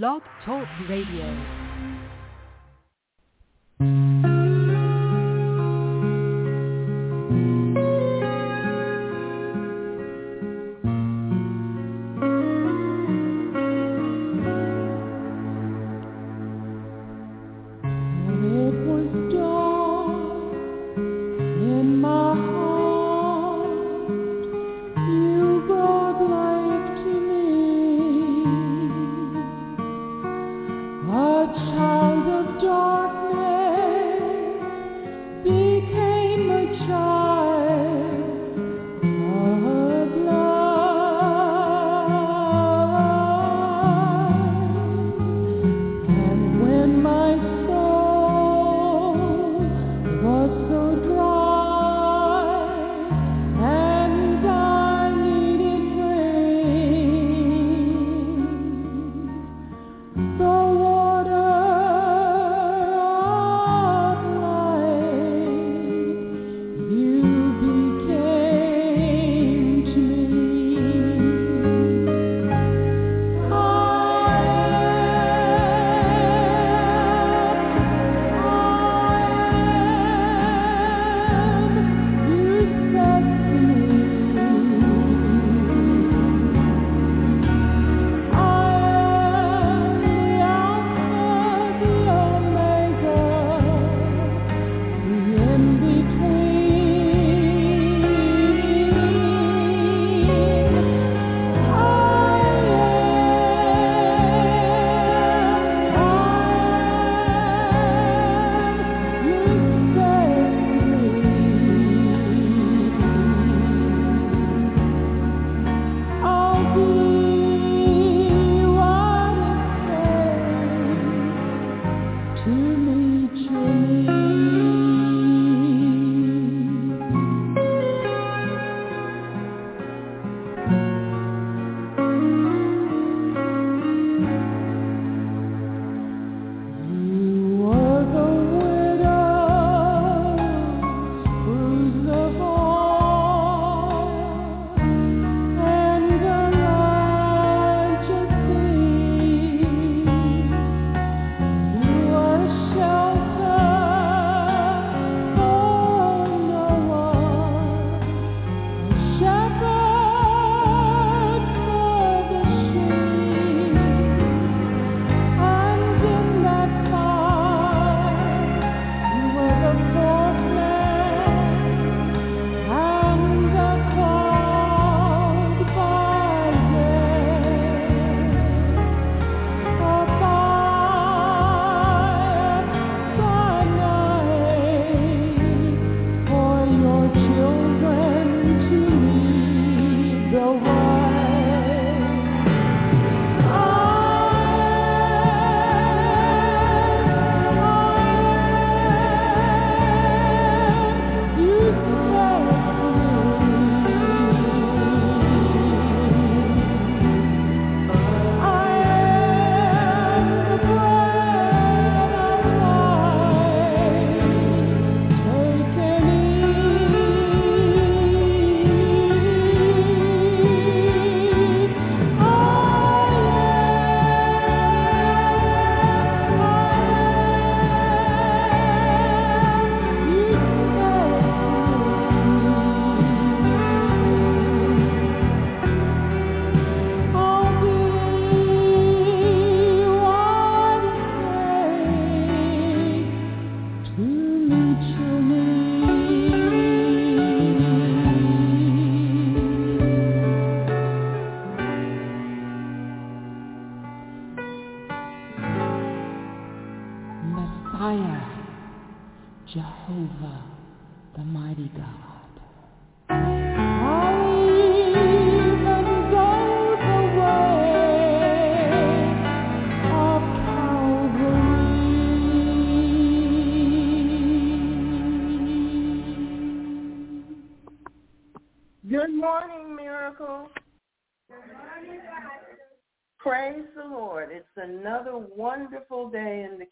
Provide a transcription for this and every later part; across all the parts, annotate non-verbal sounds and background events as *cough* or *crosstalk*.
Blog Talk Radio.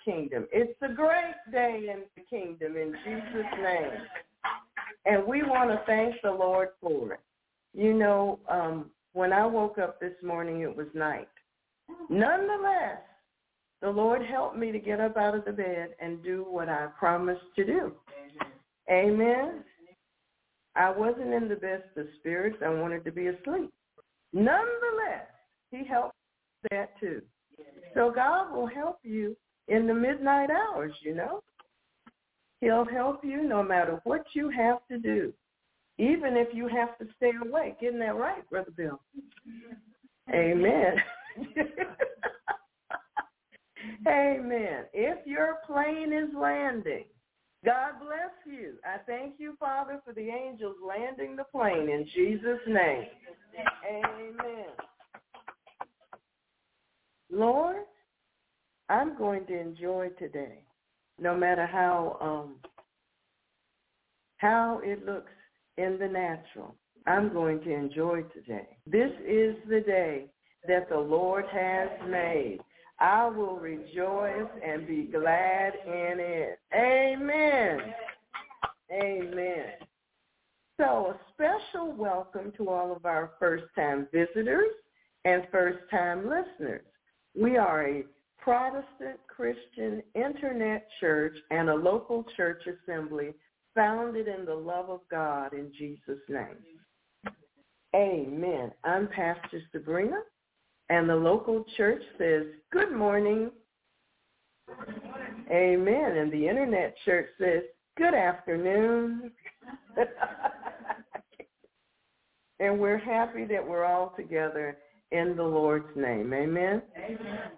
Kingdom. It's a great day in the kingdom in Jesus' name. And we want to thank the Lord for it. You know, um, when I woke up this morning, it was night. Nonetheless, the Lord helped me to get up out of the bed and do what I promised to do. Amen. Amen. I wasn't in the best of spirits. I wanted to be asleep. Nonetheless, he helped that too. So God will help you in the midnight hours, you know. He'll help you no matter what you have to do, even if you have to stay awake. Isn't that right, Brother Bill? Amen. *laughs* Amen. If your plane is landing, God bless you. I thank you, Father, for the angels landing the plane in Jesus' name. Amen. Lord, I'm going to enjoy today, no matter how um, how it looks in the natural. I'm going to enjoy today. This is the day that the Lord has made. I will rejoice and be glad in it. Amen. Amen. So a special welcome to all of our first-time visitors and first-time listeners. We are a Protestant Christian internet church and a local church assembly founded in the love of God in Jesus' name. Amen. I'm Pastor Sabrina, and the local church says, good morning. Amen. And the internet church says, good afternoon. *laughs* and we're happy that we're all together in the Lord's name. Amen. Amen.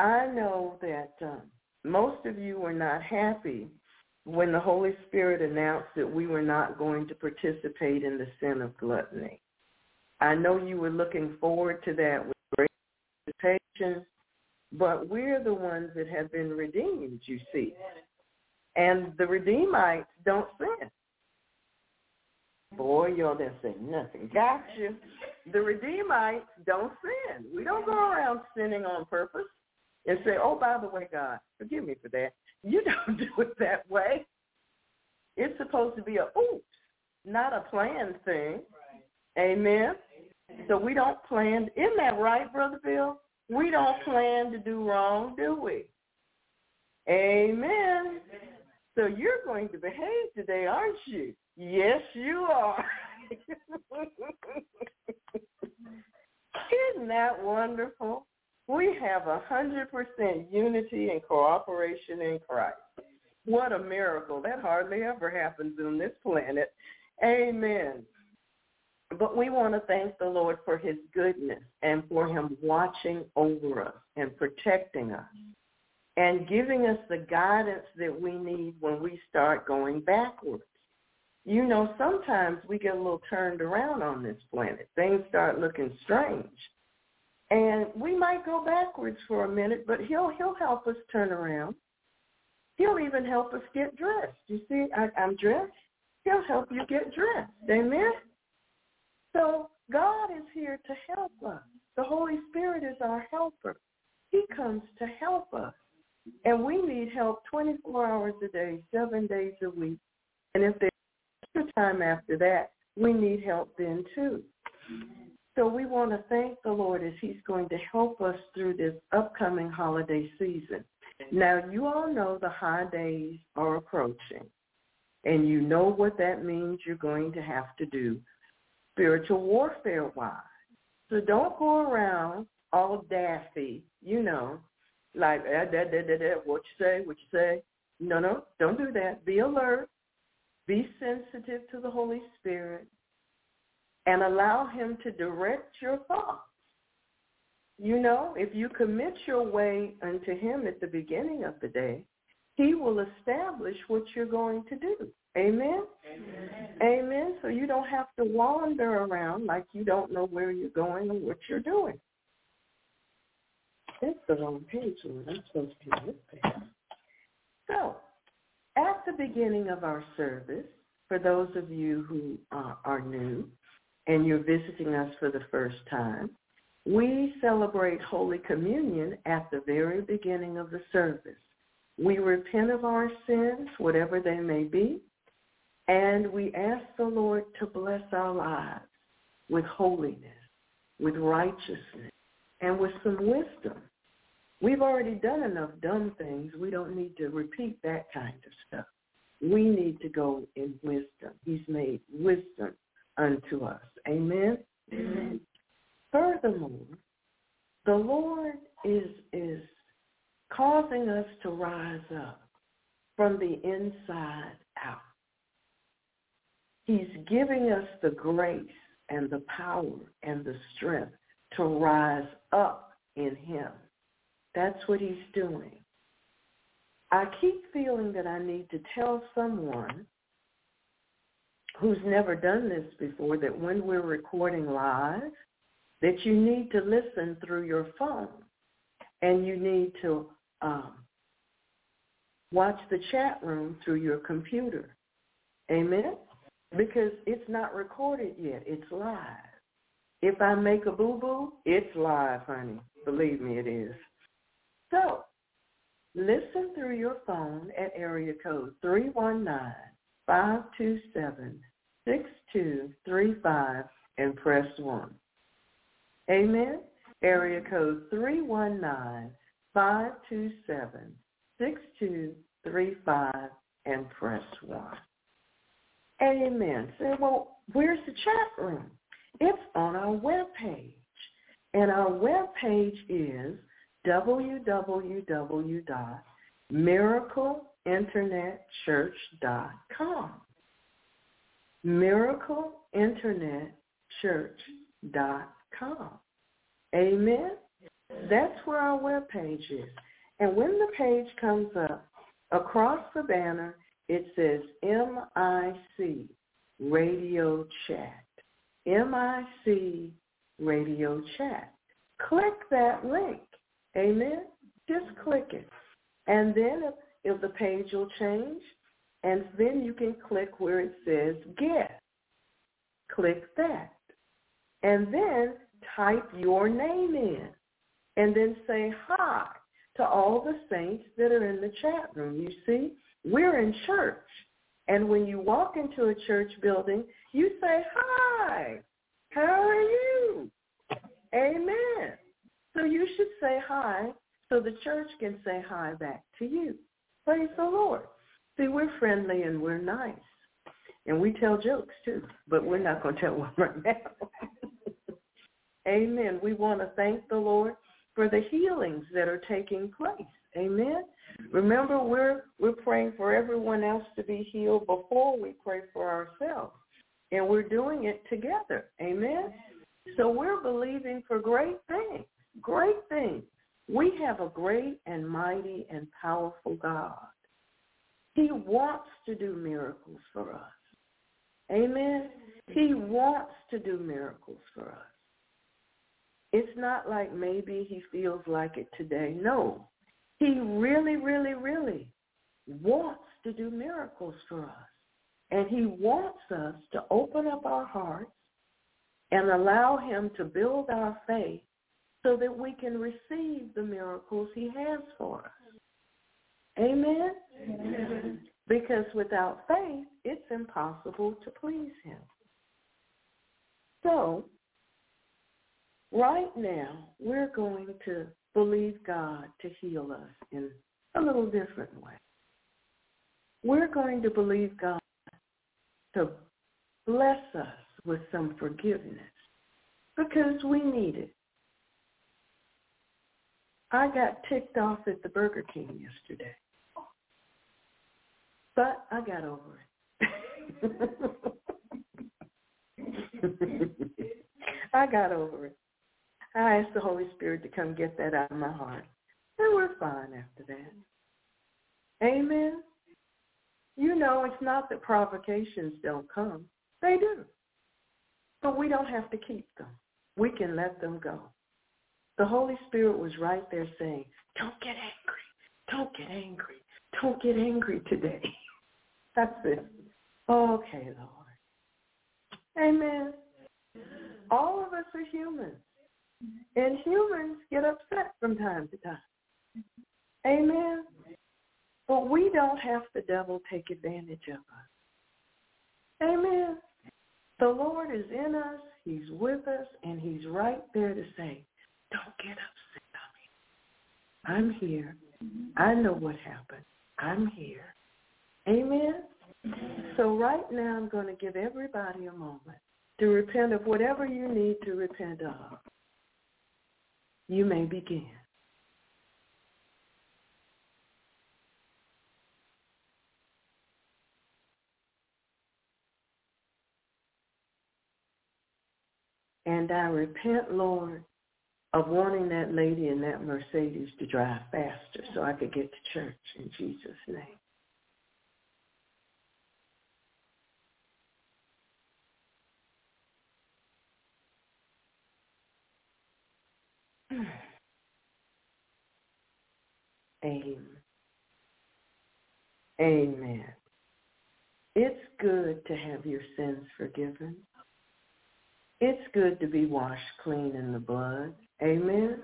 I know that um, most of you were not happy when the Holy Spirit announced that we were not going to participate in the sin of gluttony. I know you were looking forward to that with great anticipation, but we're the ones that have been redeemed, you see. And the Redeemites don't sin. Boy, y'all didn't say nothing. Got you. The Redeemites don't sin. We don't go around sinning on purpose and say, oh, by the way, God, forgive me for that. You *laughs* don't do it that way. It's supposed to be a oops, not a planned thing. Right. Amen. So we don't plan. Isn't that right, Brother Bill? We don't plan to do wrong, do we? Amen. So you're going to behave today, aren't you? Yes, you are. *laughs* Isn't that wonderful? We have a hundred percent unity and cooperation in Christ. What a miracle. That hardly ever happens on this planet. Amen. But we want to thank the Lord for his goodness and for him watching over us and protecting us and giving us the guidance that we need when we start going backwards. You know, sometimes we get a little turned around on this planet. Things start looking strange. And we might go backwards for a minute, but he'll he'll help us turn around. He'll even help us get dressed. You see, I, I'm dressed. He'll help you get dressed. Amen. So God is here to help us. The Holy Spirit is our helper. He comes to help us. And we need help 24 hours a day, seven days a week. And if there's extra time after that, we need help then too. So we want to thank the Lord as he's going to help us through this upcoming holiday season. Now, you all know the high days are approaching, and you know what that means you're going to have to do spiritual warfare-wise. So don't go around all daffy, you know, like, eh, da, da, da, da, what you say, what you say. No, no, don't do that. Be alert. Be sensitive to the Holy Spirit and allow him to direct your thoughts. You know, if you commit your way unto him at the beginning of the day, he will establish what you're going to do. Amen? Amen? Amen. So you don't have to wander around like you don't know where you're going and what you're doing. That's the wrong page, Lord. I'm supposed to be on this page. So, at the beginning of our service, for those of you who uh, are new, and you're visiting us for the first time, we celebrate Holy Communion at the very beginning of the service. We repent of our sins, whatever they may be, and we ask the Lord to bless our lives with holiness, with righteousness, and with some wisdom. We've already done enough dumb things. We don't need to repeat that kind of stuff. We need to go in wisdom. He's made wisdom unto us. Amen. Amen. Furthermore, the Lord is is causing us to rise up from the inside out. He's giving us the grace and the power and the strength to rise up in him. That's what he's doing. I keep feeling that I need to tell someone who's never done this before that when we're recording live, that you need to listen through your phone and you need to um, watch the chat room through your computer. Amen? Because it's not recorded yet. It's live. If I make a boo-boo, it's live, honey. Believe me, it is. So, listen through your phone at area code 319-527-6235 and press 1. Amen? Area code 319-527-6235 and press 1. Amen. Say, well, where's the chat room? It's on our web page. And our web page is www.miracleinternetchurch.com. Miracleinternetchurch.com. Amen? That's where our web page is. And when the page comes up, across the banner, it says MIC Radio Chat. MIC Radio Chat. Click that link. Amen? Just click it. And then if, if the page will change, and then you can click where it says Get. Click that. And then type your name in. And then say hi to all the saints that are in the chat room. You see, we're in church. And when you walk into a church building, you say, hi, how are you? Amen. So you should say hi so the church can say hi back to you. Praise the Lord. See, we're friendly and we're nice. And we tell jokes too, but we're not going to tell *laughs* one right now. Amen. We want to thank the Lord for the healings that are taking place. Amen. Remember, we're we're praying for everyone else to be healed before we pray for ourselves, and we're doing it together. Amen. So we're believing for great things, great things. We have a great and mighty and powerful God. He wants to do miracles for us. Amen. He wants to do miracles for us. It's not like maybe he feels like it today. No, he really, really, really wants to do miracles for us. And he wants us to open up our hearts and allow him to build our faith so that we can receive the miracles he has for us. Amen? Amen? Because without faith, it's impossible to please him. So, right now, we're going to believe God to heal us in a little different way. We're going to believe God to bless us with some forgiveness because we need it. I got ticked off at the Burger King yesterday, but I got over it. *laughs* I got over it. I asked the Holy Spirit to come get that out of my heart. And we're fine after that. Amen. You know, it's not that provocations don't come. They do. But we don't have to keep them. We can let them go. The Holy Spirit was right there saying, don't get angry. Don't get angry. Don't get angry today. *laughs* That's it. Okay, Lord. Amen. All of us are humans. And humans get upset from time to time. Amen. But we don't have the devil take advantage of us. Amen. The Lord is in us. He's with us. And he's right there to say, don't get upset on me. I'm here. I know what happened. I'm here. Amen? So right now I'm going to give everybody a moment to repent of whatever you need to repent of. You may begin. And I repent, Lord, of wanting that lady in that Mercedes to drive faster so I could get to church in Jesus' name. Amen. Amen. It's good to have your sins forgiven. It's good to be washed clean in the blood. Amen.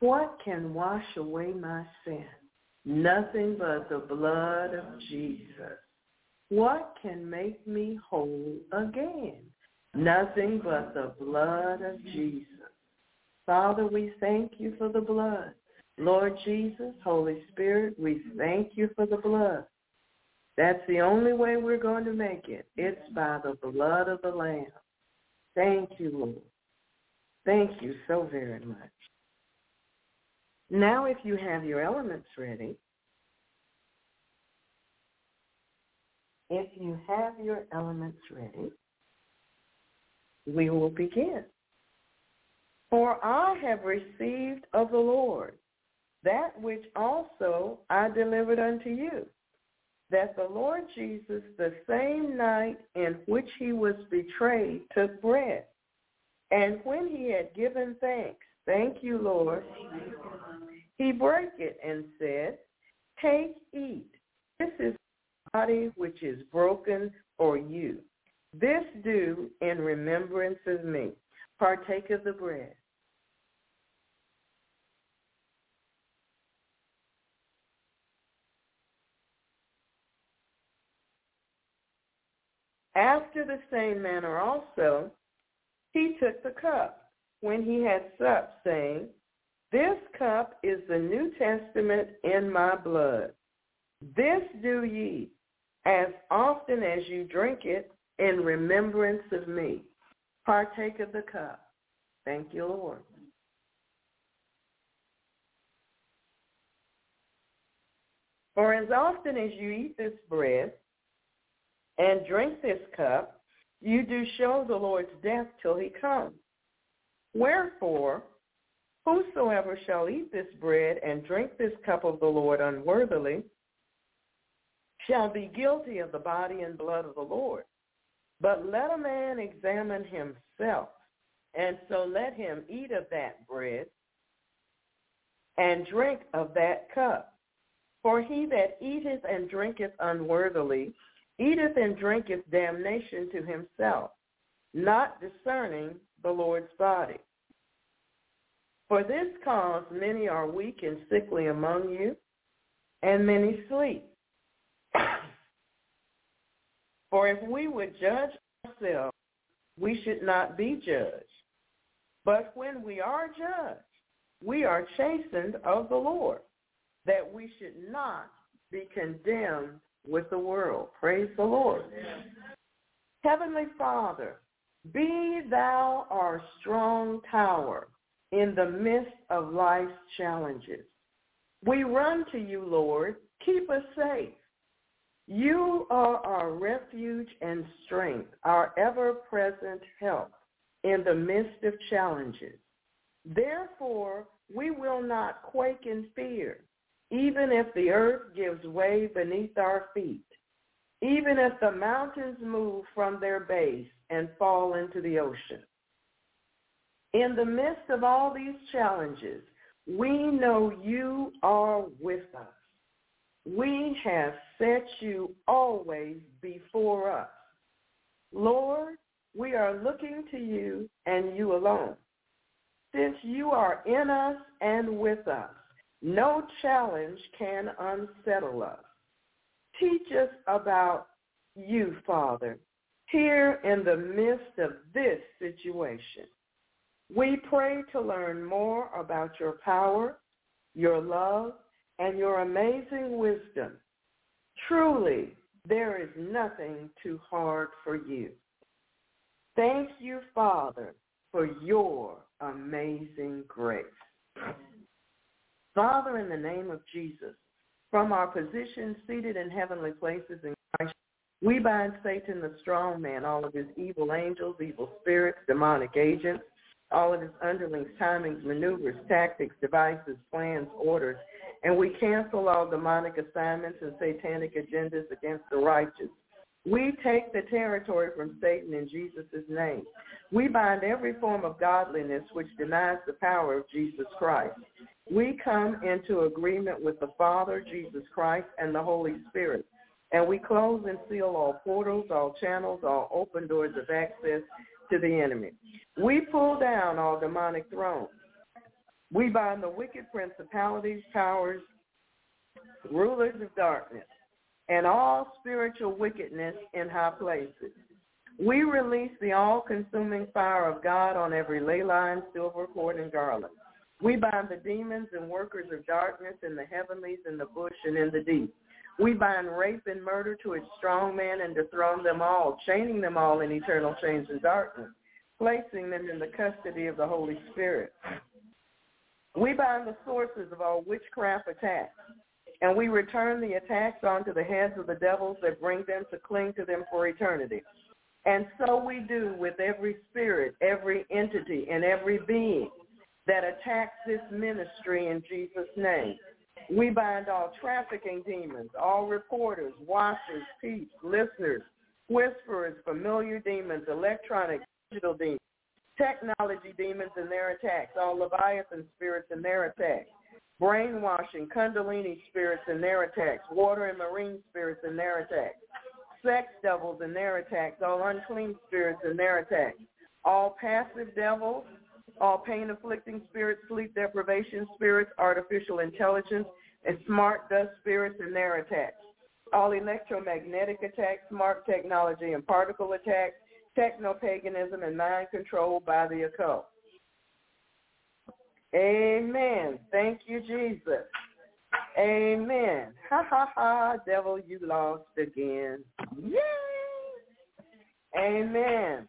What can wash away my sin? Nothing but the blood of Jesus. What can make me whole again? Nothing but the blood of Jesus. Father, we thank you for the blood. Lord Jesus, Holy Spirit, we thank you for the blood. That's the only way we're going to make it. It's by the blood of the Lamb. Thank you, Lord. Thank you so very much. Now, if you have your elements ready, if you have your elements ready, we will begin. For I have received of the Lord that which also I delivered unto you, that the Lord Jesus, the same night in which he was betrayed, took bread. And when he had given thanks, thank you, Lord, he broke it and said, Take, eat. This is body which is broken for you. This do in remembrance of me. Partake of the bread. After the same manner also, he took the cup when he had supped, saying, This cup is the New Testament in my blood. This do ye as often as you drink it in remembrance of me. Partake of the cup. Thank you, Lord. For as often as you eat this bread and drink this cup, you do show the Lord's death till he comes. Wherefore, whosoever shall eat this bread and drink this cup of the Lord unworthily shall be guilty of the body and blood of the Lord. But let a man examine himself, and so let him eat of that bread and drink of that cup. For he that eateth and drinketh unworthily eateth and drinketh damnation to himself, not discerning the Lord's body. For this cause many are weak and sickly among you, and many sleep. *clears throat* For if we would judge ourselves, we should not be judged. But when we are judged, we are chastened of the Lord, that we should not be condemned with the world. Praise the Lord. Heavenly Father, be thou our strong tower in the midst of life's challenges. We run to you, Lord. Keep us safe. You are our refuge and strength, our ever-present help in the midst of challenges. Therefore, we will not quake in fear, even if the earth gives way beneath our feet, even if the mountains move from their base and fall into the ocean. In the midst of all these challenges, we know you are with us. We have set you always before us. Lord, we are looking to you and you alone. Since you are in us and with us, no challenge can unsettle us. Teach us about you, Father, here in the midst of this situation. We pray to learn more about your power, your love, and your amazing wisdom. Truly, there is nothing too hard for you. Thank you, Father, for your amazing grace. Father, in the name of Jesus, from our position seated in heavenly places in Christ, we bind Satan, the strong man, all of his evil angels, evil spirits, demonic agents, all of his underlings, timings, maneuvers, tactics, devices, plans, orders, and we cancel all demonic assignments and satanic agendas against the righteous. We take the territory from Satan in Jesus' name. We bind every form of godliness which denies the power of Jesus Christ. We come into agreement with the Father, Jesus Christ, and the Holy Spirit. And we close and seal all portals, all channels, all open doors of access to the enemy. We pull down all demonic thrones. We bind the wicked principalities, powers, rulers of darkness, and all spiritual wickedness in high places. We release the all-consuming fire of God on every ley line, silver cord, and garland. We bind the demons and workers of darkness in the heavenlies, in the bush, and in the deep. We bind rape and murder to its strong man and dethrone them all, chaining them all in eternal chains of darkness, placing them in the custody of the Holy Spirit. We bind the sources of all witchcraft attacks, and we return the attacks onto the heads of the devils that bring them to cling to them for eternity. And so we do with every spirit, every entity, and every being that attacks this ministry in Jesus' name. We bind all trafficking demons, all reporters, watchers, peeps, listeners, whisperers, familiar demons, electronic, digital demons, technology demons and their attacks, all Leviathan spirits and their attacks, brainwashing, kundalini spirits and their attacks, water and marine spirits and their attacks, sex devils and their attacks, all unclean spirits and their attacks, all passive devils, all pain-afflicting spirits, sleep deprivation spirits, artificial intelligence, and smart dust spirits and their attacks. All electromagnetic attacks, smart technology and particle attacks, techno-paganism, and mind control by the occult. Amen. Thank you, Jesus. Amen. Ha ha ha, devil, you lost again. Yay! Amen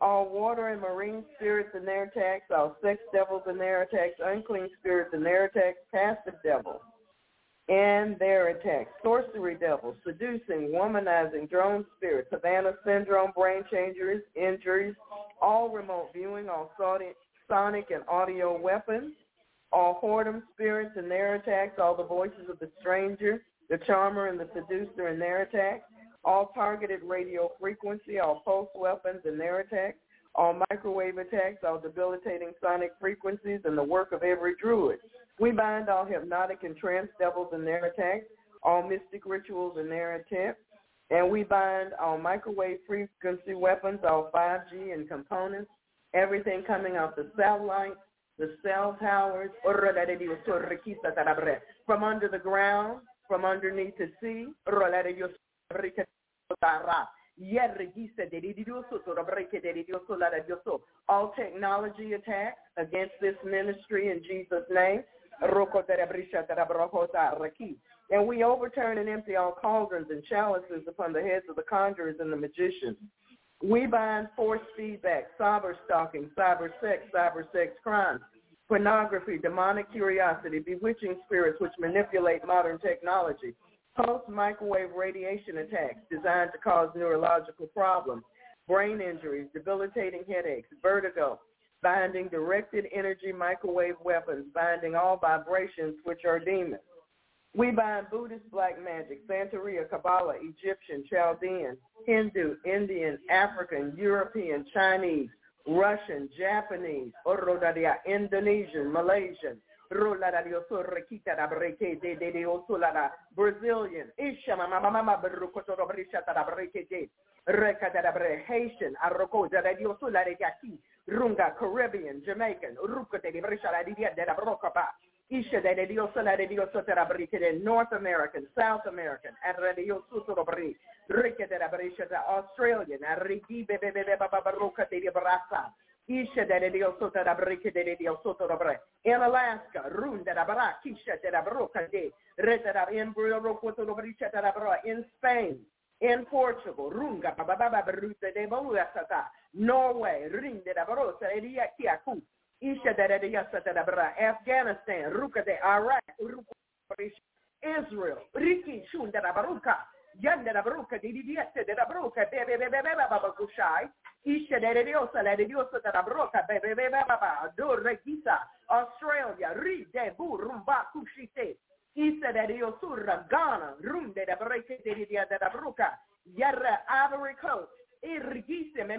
all water and marine spirits and their attacks, all sex devils and their attacks, unclean spirits and their attacks, passive devils and their attacks, sorcery devils, seducing, womanizing, drone spirits, Havana syndrome, brain changers, injuries, all remote viewing, all sonic and audio weapons, all whoredom spirits and their attacks, all the voices of the stranger, the charmer and the seducer and their attacks, all targeted radio frequency, all pulse weapons and their attacks, all microwave attacks, all debilitating sonic frequencies, and the work of every druid. We bind all hypnotic and trance devils and their attacks, all mystic rituals and their attempts, and we bind all microwave frequency weapons, all 5G and components, everything coming off the cell satellites, the cell towers, *laughs* from under the ground, from underneath the sea, all technology attacks against this ministry in Jesus' name. And we overturn and empty all cauldrons and chalices upon the heads of the conjurers and the magicians. We bind force feedback, cyber stalking, cyber sex, cyber sex crimes, pornography, demonic curiosity, bewitching spirits which manipulate modern technology, Post-microwave radiation attacks designed to cause neurological problems, brain injuries, debilitating headaches, vertigo, binding directed energy microwave weapons, binding all vibrations which are demons. We bind Buddhist black magic, Santeria, Kabbalah, Egyptian, Chaldean, Hindu, Indian, African, European, Chinese, Russian, Japanese, Indonesian, Malaysian, Brazilian. Haitian regaki. Runga Caribbean, Jamaican, North American, South American, Australian. In Alaska, in Spain, in Portugal, runga. Norway, Afghanistan, ruka de Iraq, Israel, riki shunda da baruka. Yanda da baruka di diete da baruka be be be be be ba ba kushai. Isha de Dios, la de Dios da broca, bebe bebe baba, do Australia, ri de rumba kushite. Isa de Ghana, rum de breke de dia yarra Ivory Coast, irgise me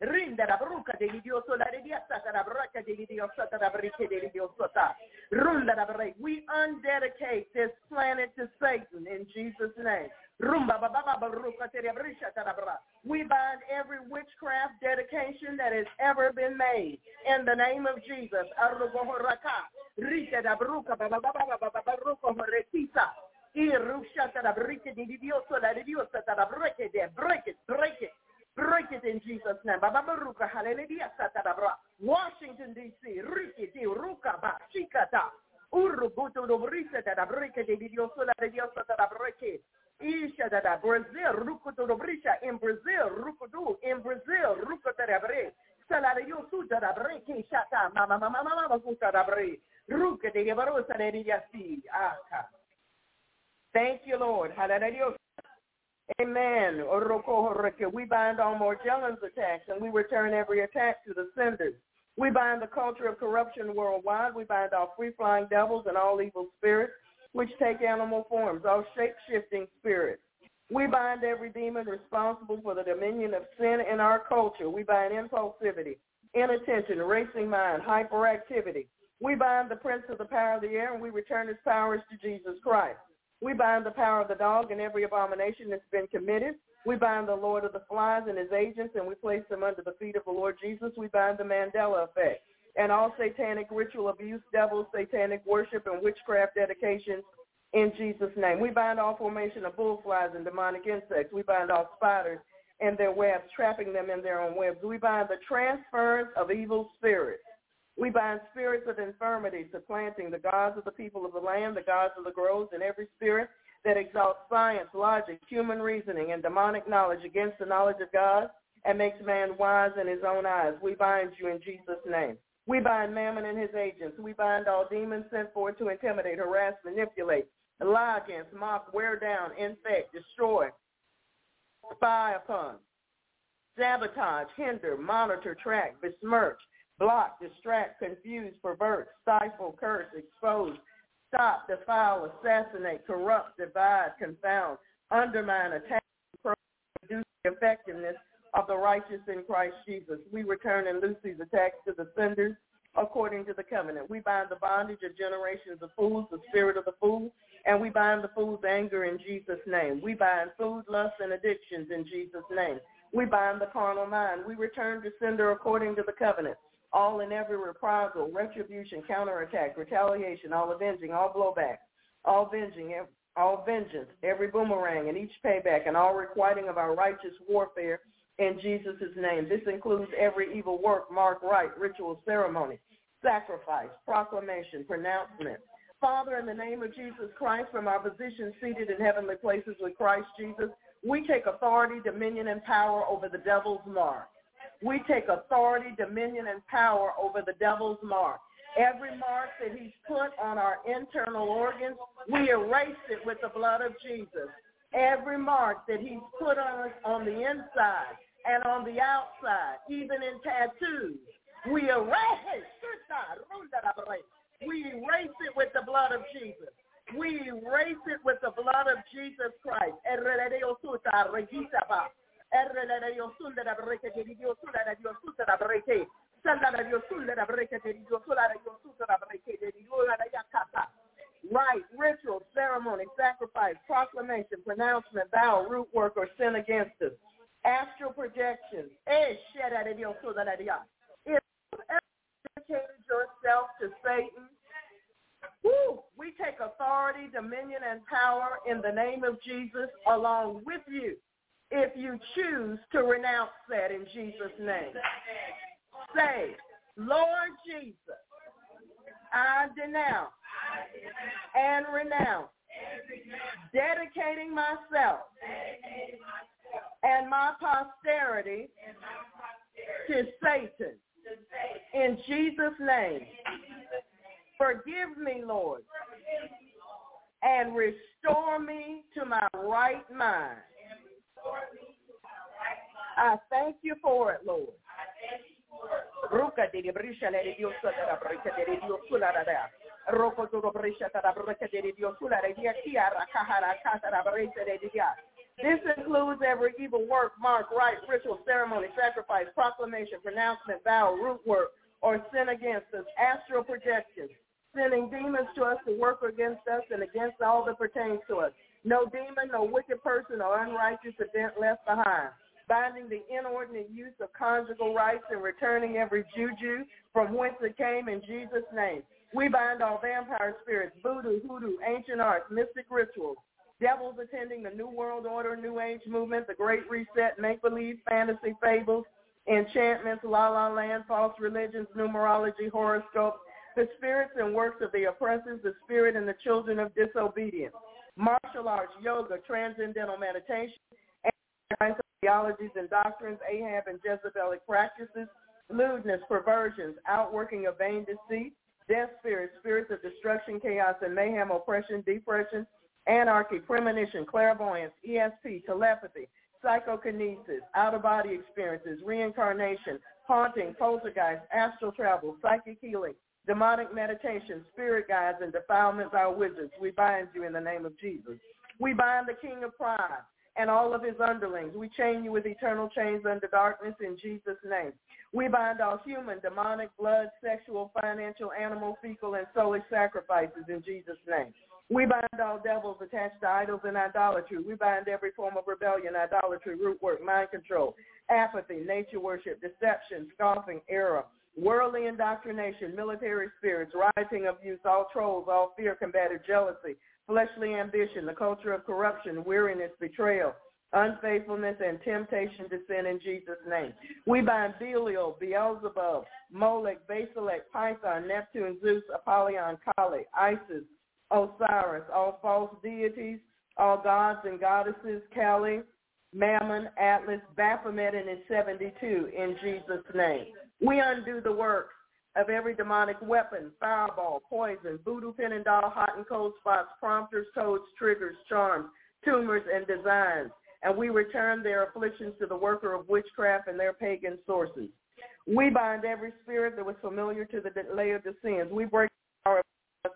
rinda de la de diosa tara breke de diosa tara breke de diosa ta runda da breke we undedicate this planet to Satan in Jesus name we bind every witchcraft dedication that has ever been made in the name of Jesus. Break it, break it, break it in Jesus' name. Washington, D.C. Rikiti, Ruka, Shikata. Urubutu, Rubrisa, da Breke, de Dios, la de Dios, da Breke. Isha da Brazil, Rukutu Brisha in Brazil, Rukudu in Brazil, Rukuta da Bre, Yosuta da Bre, Shata, Mama Mama Mama Kuta da Bre, Ruka de Barosa de Yasi, Aka. Thank you, Lord. Hallelujah. Amen. We bind all Morgellons attacks and we return every attack to the senders. We bind the culture of corruption worldwide. We bind all free-flying devils and all evil spirits which take animal forms, all shape-shifting spirits. We bind every demon responsible for the dominion of sin in our culture. We bind impulsivity, inattention, racing mind, hyperactivity. We bind the prince of the power of the air and we return his powers to Jesus Christ. We bind the power of the dog and every abomination that's been committed. We bind the Lord of the flies and his agents and we place them under the feet of the Lord Jesus. We bind the Mandela effect and all satanic ritual abuse, devils, satanic worship, and witchcraft dedications in Jesus' name. We bind all formation of bullflies and demonic insects. We bind all spiders and their webs, trapping them in their own webs. We bind the transference of evil spirits. We bind spirits of infirmity supplanting the gods of the people of the land, the gods of the groves, and every spirit that exalts science, logic, human reasoning, and demonic knowledge against the knowledge of God and makes man wise in his own eyes. We bind you in Jesus' name. We bind Mammon and his agents. We bind all demons sent forth to intimidate, harass, manipulate, lie against, mock, wear down, infect, destroy, spy upon, sabotage, hinder, monitor, track, besmirch, block, distract, confuse, pervert, stifle, curse, expose, stop, defile, assassinate, corrupt, divide, confound, undermine, attack, reduce the effectiveness of the righteous in Christ Jesus. We return and Lucy's attacks to the senders according to the covenant. We bind the bondage of generations of fools, the spirit of the fool, and we bind the fool's anger in Jesus' name. We bind food, lust, and addictions in Jesus' name. We bind the carnal mind. We return to sender according to the covenant. All and every reprisal, retribution, counterattack, retaliation, all avenging, all blowback, all avenging, all vengeance, every boomerang and each payback, and all requiting of our righteous warfare in Jesus' name. This includes every evil work, mark, rite, ritual, ceremony, sacrifice, proclamation, pronouncement. Father, in the name of Jesus Christ, from our position seated in heavenly places with Christ Jesus, we take authority, dominion, and power over the devil's mark. We take authority, dominion, and power over the devil's mark. Every mark that he's put on our internal organs, we erase it with the blood of Jesus. Every mark that he's put on us on the inside, and on the outside, even in tattoos. We erase we erase it with the blood of Jesus. We erase it with the blood of Jesus Christ. Rite, ritual, ceremony, sacrifice, proclamation, pronouncement, vow, root work, or sin against us. Astral projections. Eh, if you ever dedicated yourself to Satan, woo, we take authority, dominion, and power in the name of Jesus along with you if you choose to renounce that in Jesus' name. Say, Lord Jesus, I denounce and renounce dedicating myself and my posterity to Satan. In Jesus' name. Forgive me, Lord, and restore me to my right mind. I thank you for it, Lord. Ruka de brisha de Roko brisha de de kahara de. This includes every evil work, mark, rite, ritual, ceremony, sacrifice, proclamation, pronouncement, vow, root work, or sin against us, astral projections, sending demons to us to work against us and against all that pertains to us. No demon, no wicked person or unrighteous event left behind. Binding the inordinate use of conjugal rights and returning every juju from whence it came in Jesus' name. We bind all vampire spirits, voodoo, hoodoo, ancient arts, mystic rituals, devils attending the New World Order, New Age movement, the Great Reset, make-believe, fantasy, fables, enchantments, la-la land, false religions, numerology, horoscopes, the spirits and works of the oppressors, the spirit and the children of disobedience, martial arts, yoga, transcendental meditation, and theologies and doctrines, Ahab and Jezebelic practices, lewdness, perversions, outworking of vain deceit, death spirits, spirits of destruction, chaos, and mayhem, oppression, depression, anarchy, premonition, clairvoyance, ESP, telepathy, psychokinesis, out-of-body experiences, reincarnation, haunting, poltergeist, astral travel, psychic healing, demonic meditation, spirit guides, and defilements by wizards. We bind you in the name of Jesus. We bind the king of pride and all of his underlings. We chain you with eternal chains under darkness in Jesus' name. We bind all human, demonic, blood, sexual, financial, animal, fecal, and soulish sacrifices in Jesus' name. We bind all devils attached to idols and idolatry. We bind every form of rebellion, idolatry, root work, mind control, apathy, nature worship, deception, scoffing, error, worldly indoctrination, military spirits, rioting, abuse, all trolls, all fear, combative jealousy, fleshly ambition, the culture of corruption, weariness, betrayal, unfaithfulness, and temptation to sin in Jesus' name. We bind Belial, Beelzebub, Molech, Basilek, Python, Neptune, Zeus, Apollyon, Kali, Isis, Osiris, all false deities, all gods and goddesses, Kali, Mammon, Atlas, Baphomet, and his 72 in Jesus' name. We undo the works of every demonic weapon, fireball, poison, voodoo pin and doll, hot and cold spots, prompters, codes, triggers, charms, tumors, and designs. And we return their afflictions to the worker of witchcraft and their pagan sources. We bind every spirit that was familiar to the Laodiceans. We break our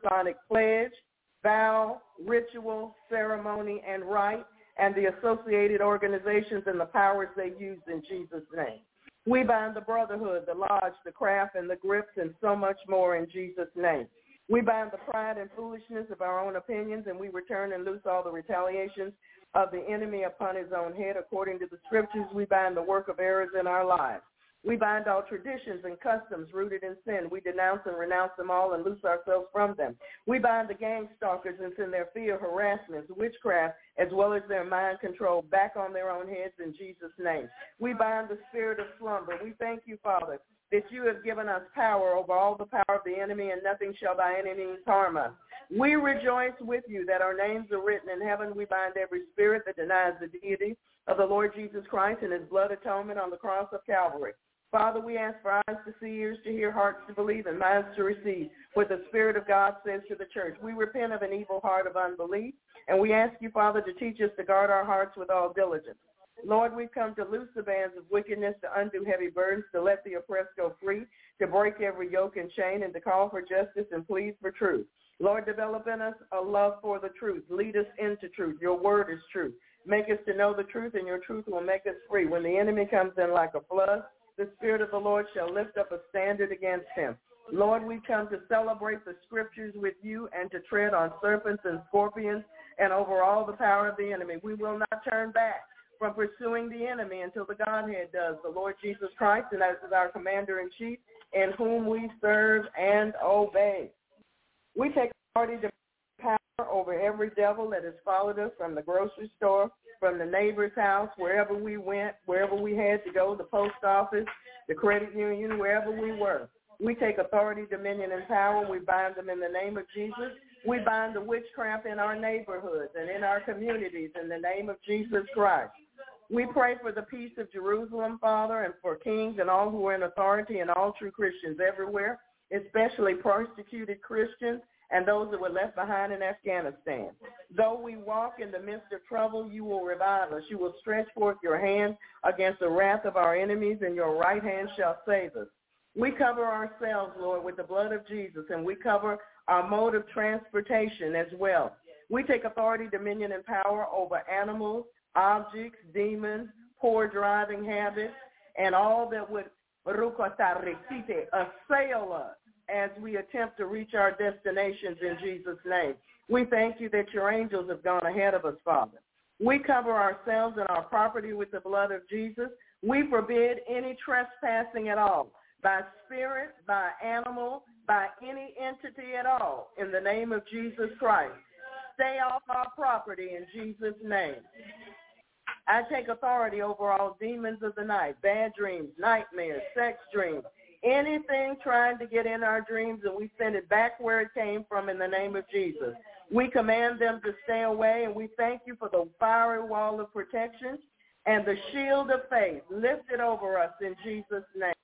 Masonic pledge, vow, ritual, ceremony, and rite, and the associated organizations and the powers they use in Jesus' name. We bind the brotherhood, the lodge, the craft, and the grips, and so much more in Jesus' name. We bind the pride and foolishness of our own opinions, and we return and loose all the retaliations of the enemy upon his own head. According to the scriptures, we bind the work of errors in our lives. We bind all traditions and customs rooted in sin. We denounce and renounce them all and loose ourselves from them. We bind the gang stalkers and send their fear, harassments, witchcraft, as well as their mind control back on their own heads in Jesus' name. We bind the spirit of slumber. We thank you, Father, that you have given us power over all the power of the enemy and nothing shall by any means harm us. We rejoice with you that our names are written in heaven. We bind every spirit that denies the deity of the Lord Jesus Christ and his blood atonement on the cross of Calvary. Father, we ask for eyes to see, ears to hear, hearts to believe, and minds to receive what the Spirit of God says to the church. We repent of an evil heart of unbelief, and we ask you, Father, to teach us to guard our hearts with all diligence. Lord, we've come to loose the bands of wickedness, to undo heavy burdens, to let the oppressed go free, to break every yoke and chain, and to call for justice and plead for truth. Lord, develop in us a love for the truth. Lead us into truth. Your word is truth. Make us to know the truth, and your truth will make us free. When the enemy comes in like a flood, the Spirit of the Lord shall lift up a standard against him. Lord, we come to celebrate the scriptures with you and to tread on serpents and scorpions and over all the power of the enemy. We will not turn back from pursuing the enemy until the Godhead does, the Lord Jesus Christ, and as is our commander-in-chief, in whom we serve and obey. We take authority to over every devil that has followed us from the grocery store, from the neighbor's house, wherever we went, wherever we had to go, the post office, the credit union, wherever we were. We take authority, dominion, and power. We bind them in the name of Jesus. We bind the witchcraft in our neighborhoods and in our communities in the name of Jesus Christ. We pray for the peace of Jerusalem, Father, and for kings and all who are in authority and all true Christians everywhere, especially persecuted Christians and those that were left behind in Afghanistan. Though we walk in the midst of trouble, you will revive us. You will stretch forth your hand against the wrath of our enemies, and your right hand shall save us. We cover ourselves, Lord, with the blood of Jesus, and we cover our mode of transportation as well. We take authority, dominion, and power over animals, objects, demons, poor driving habits, and all that would assail us as we attempt to reach our destinations in Jesus' name. We thank you that your angels have gone ahead of us, Father. We cover ourselves and our property with the blood of Jesus. We forbid any trespassing at all, by spirit, by animal, by any entity at all, in the name of Jesus Christ. Stay off our property in Jesus' name. I take authority over all demons of the night, bad dreams, nightmares, sex dreams, anything trying to get in our dreams, and we send it back where it came from in the name of Jesus. We command them to stay away, and we thank you for the fiery wall of protection and the shield of faith lifted over us in Jesus' name.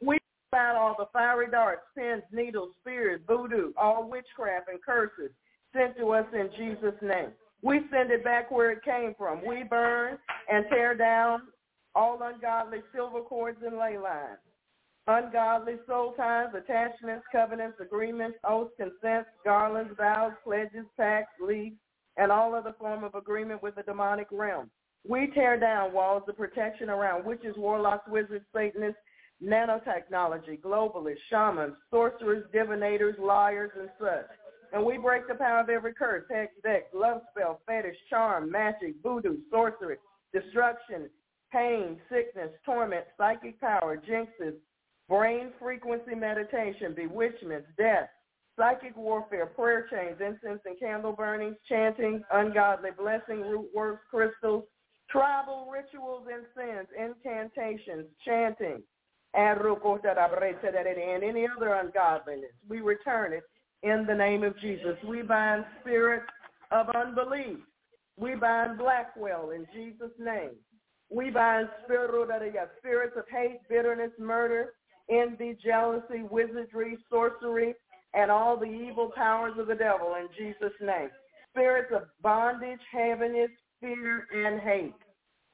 We out all the fiery darts, pins, needles, spears, voodoo, all witchcraft and curses sent to us in Jesus' name. We send it back where it came from. We burn and tear down all ungodly silver cords and ley lines, ungodly soul ties, attachments, covenants, agreements, oaths, consents, garlands, vows, pledges, pacts, leagues, and all other form of agreement with the demonic realm. We tear down walls of protection around witches, warlocks, wizards, satanists, nanotechnology, globalists, shamans, sorcerers, divinators, liars, and such. And we break the power of every curse, hex, dex, love spell, fetish, charm, magic, voodoo, sorcery, destruction, pain, sickness, torment, psychic power, jinxes, brain frequency meditation, bewitchments, death, psychic warfare, prayer chains, incense and candle burnings, chanting, ungodly blessing, root works, crystals, tribal rituals and sins, incantations, chanting, and any other ungodliness. We return it in the name of Jesus. We bind spirits of unbelief. We bind Blackwell in Jesus' name. We bind spirits of hate, bitterness, murder, envy, jealousy, wizardry, sorcery, and all the evil powers of the devil in Jesus' name. Spirits of bondage, heaviness, fear, and hate.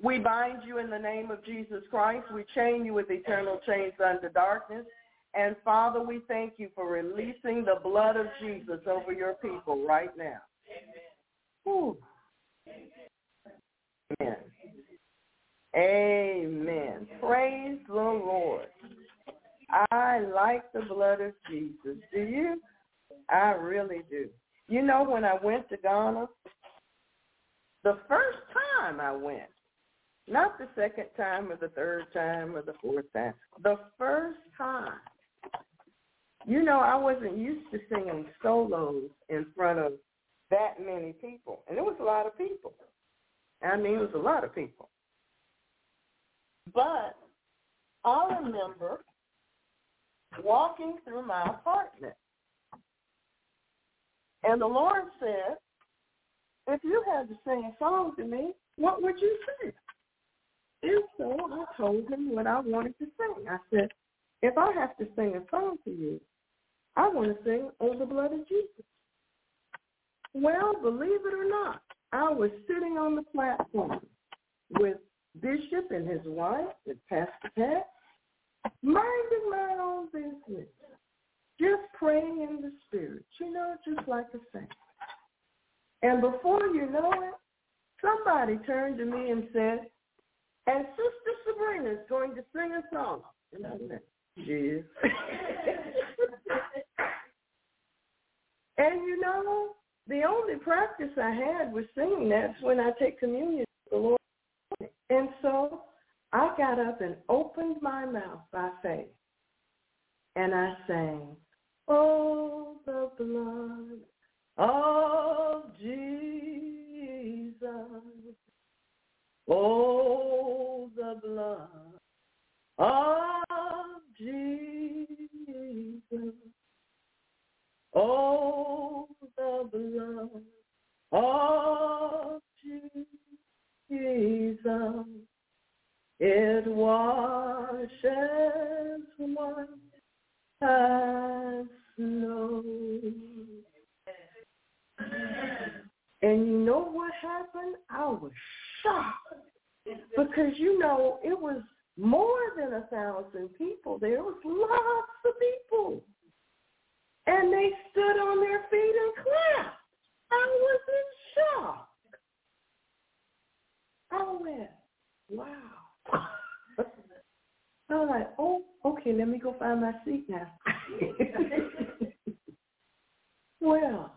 We bind you in the name of Jesus Christ. We chain you with eternal chains unto darkness. And Father, we thank you for releasing the blood of Jesus over your people right now. Amen. Amen. Praise the Lord. I like the blood of Jesus. Do you? I really do. You know, when I went to Ghana, the first time I went, not the second time or the third time or the fourth time, the first time you know, I wasn't used to singing solos in front of that many people. And it was a lot of people. I mean, it was a lot of people. But I remember walking through my apartment. And the Lord said, if you had to sing a song to me, what would you sing? And so I told him what I wanted to sing. I said, if I have to sing a song to you, I want to sing on the blood of Jesus. Well, believe it or not, I was sitting on the platform with Bishop and his wife and Pastor Pat, minding my own business, just praying in the spirit, you know, just like a saint. And before you know it, somebody turned to me and said, and Sister Sabrina is going to sing a song. And I went, Jeez. *laughs* and you know, the only practice I had was singing. That's when I take communion with the Lord. And so I got up and opened my mouth by faith. And I sang, Oh, the blood of Jesus. Oh, the blood of Jesus. Oh, the blood of Jesus. It washes white as snow. And you know what happened? I was shocked because you know it was more than a thousand people. There was lots of people. And they stood on their feet and clapped. I was in shock. Oh, I went, wow. *laughs* I was like, oh, okay, let me go find my seat now. *laughs* well,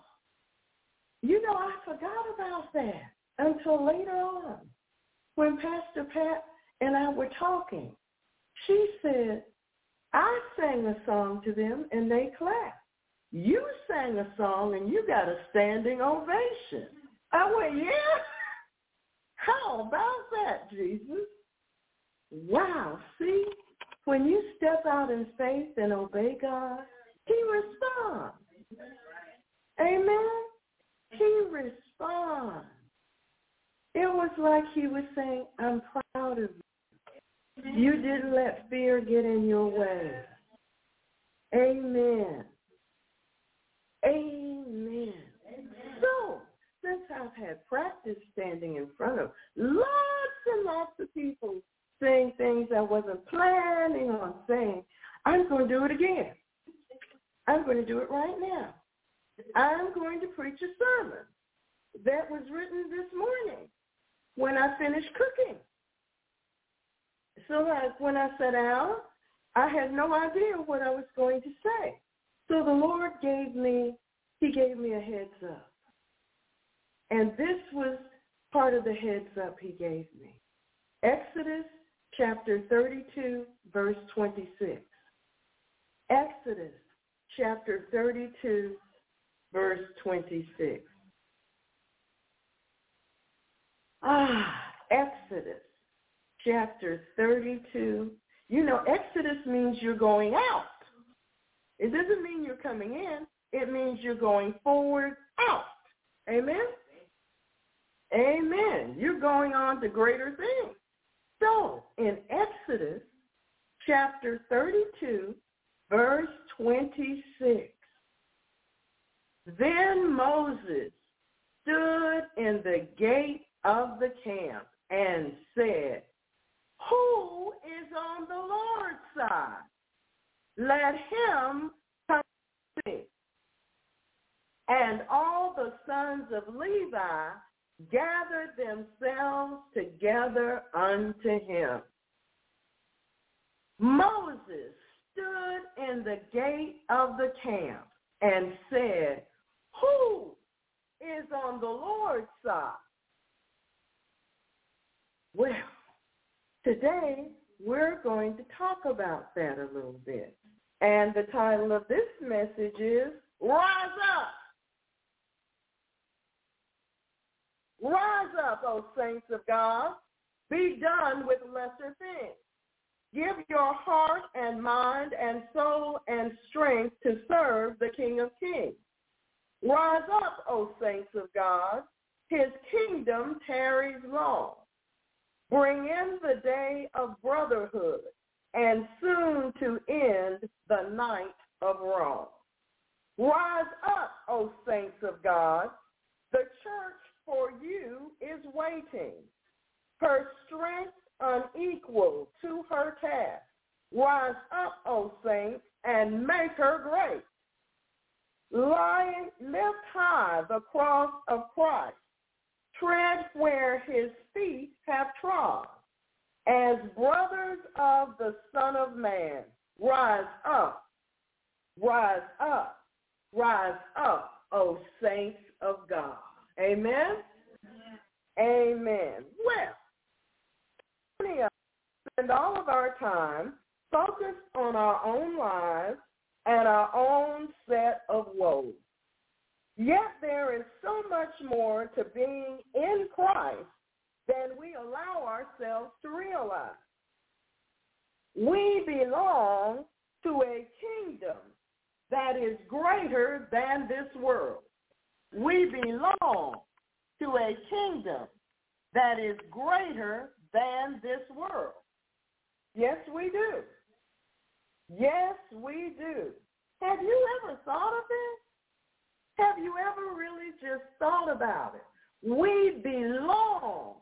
you know, I forgot about that until later on when Pastor Pat and I were talking. She said, I sang a song to them and they clapped. You sang a song and you got a standing ovation. I went, yeah? *laughs* How about that, Jesus? Wow. See, when you step out in faith and obey God, he responds. Amen? He responds. It was like he was saying, I'm proud of you. You didn't let fear get in your way. Amen. Amen. So, since I've had practice standing in front of lots and lots of people saying things I wasn't planning on saying, I'm going to do it again. I'm going to do it right now. I'm going to preach a sermon that was written this morning when I finished cooking. So like when I sat down, I had no idea what I was going to say. So the Lord gave me, he gave me a heads up. And this was part of the heads up he gave me. Exodus chapter 32, verse 26. Exodus chapter 32, verse 26. Ah, Exodus chapter 32. You know, Exodus means you're going out. It doesn't mean you're coming in. It means you're going forward out. Amen? Amen. You're going on to greater things. So in Exodus chapter 32, verse 26, then Moses stood in the gate of the camp and said, who is on the Lord's side? Let him come to me. And all the sons of Levi gathered themselves together unto him. Moses stood in the gate of the camp and said, Who is on the Lord's side? Well, today we're going to talk about that a little bit. And the title of this message is Rise Up. Rise up, O saints of God. Be done with lesser things. Give your heart and mind and soul and strength to serve the King of Kings. Rise up, O saints of God. His kingdom tarries long. Bring in the day of brotherhood and soon to end the night of wrong. Rise up, O saints of God. The church for you is waiting. Her strength unequal to her task. Rise up, O saints, and make her great. Lie, lift high the cross of Christ. Tread where his feet have trod. as brothers of the Son of Man, rise up, rise up, rise up, O saints of God. Amen? Amen. Well, many of us spend all of our time focused on our own lives and our own set of woes. Yet there is so much more to being in Christ than we allow ourselves to realize. We belong to a kingdom that is greater than this world. We belong to a kingdom that is greater than this world. Yes, we do. Yes, we do. Have you ever thought of this? Have you ever really just thought about it? We belong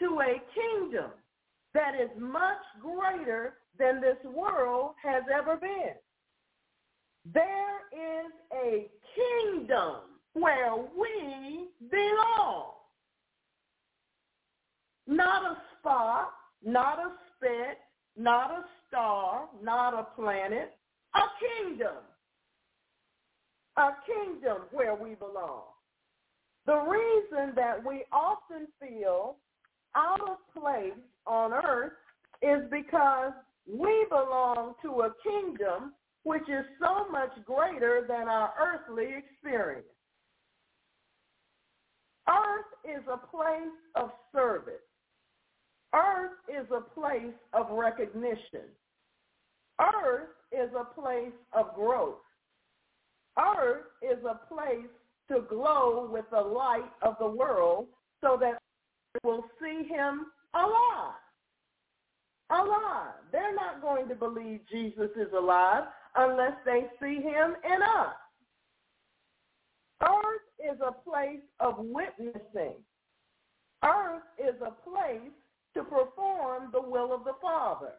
to a kingdom that is much greater than this world has ever been. There is a kingdom where we belong. Not a spot, not a speck, not a star, not a planet, a kingdom. A kingdom where we belong. The reason that we often feel out of place on earth is because we belong to a kingdom which is so much greater than our earthly experience. Earth is a place of service. Earth is a place of recognition. Earth is a place of growth. Earth is a place to glow with the light of the world so that will see him alive. Alive. They're not going to believe Jesus is alive unless they see him in us. Earth is a place of witnessing. Earth is a place to perform the will of the Father.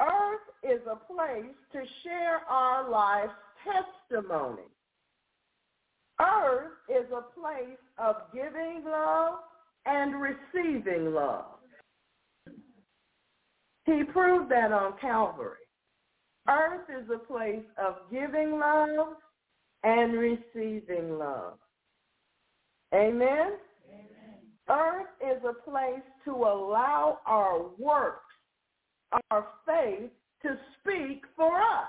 Earth is a place to share our life's testimony. Earth is a place of giving love and receiving love. He proved that on Calvary. Earth is a place of giving love and receiving love. Amen? Amen? Earth is a place to allow our works, our faith, to speak for us.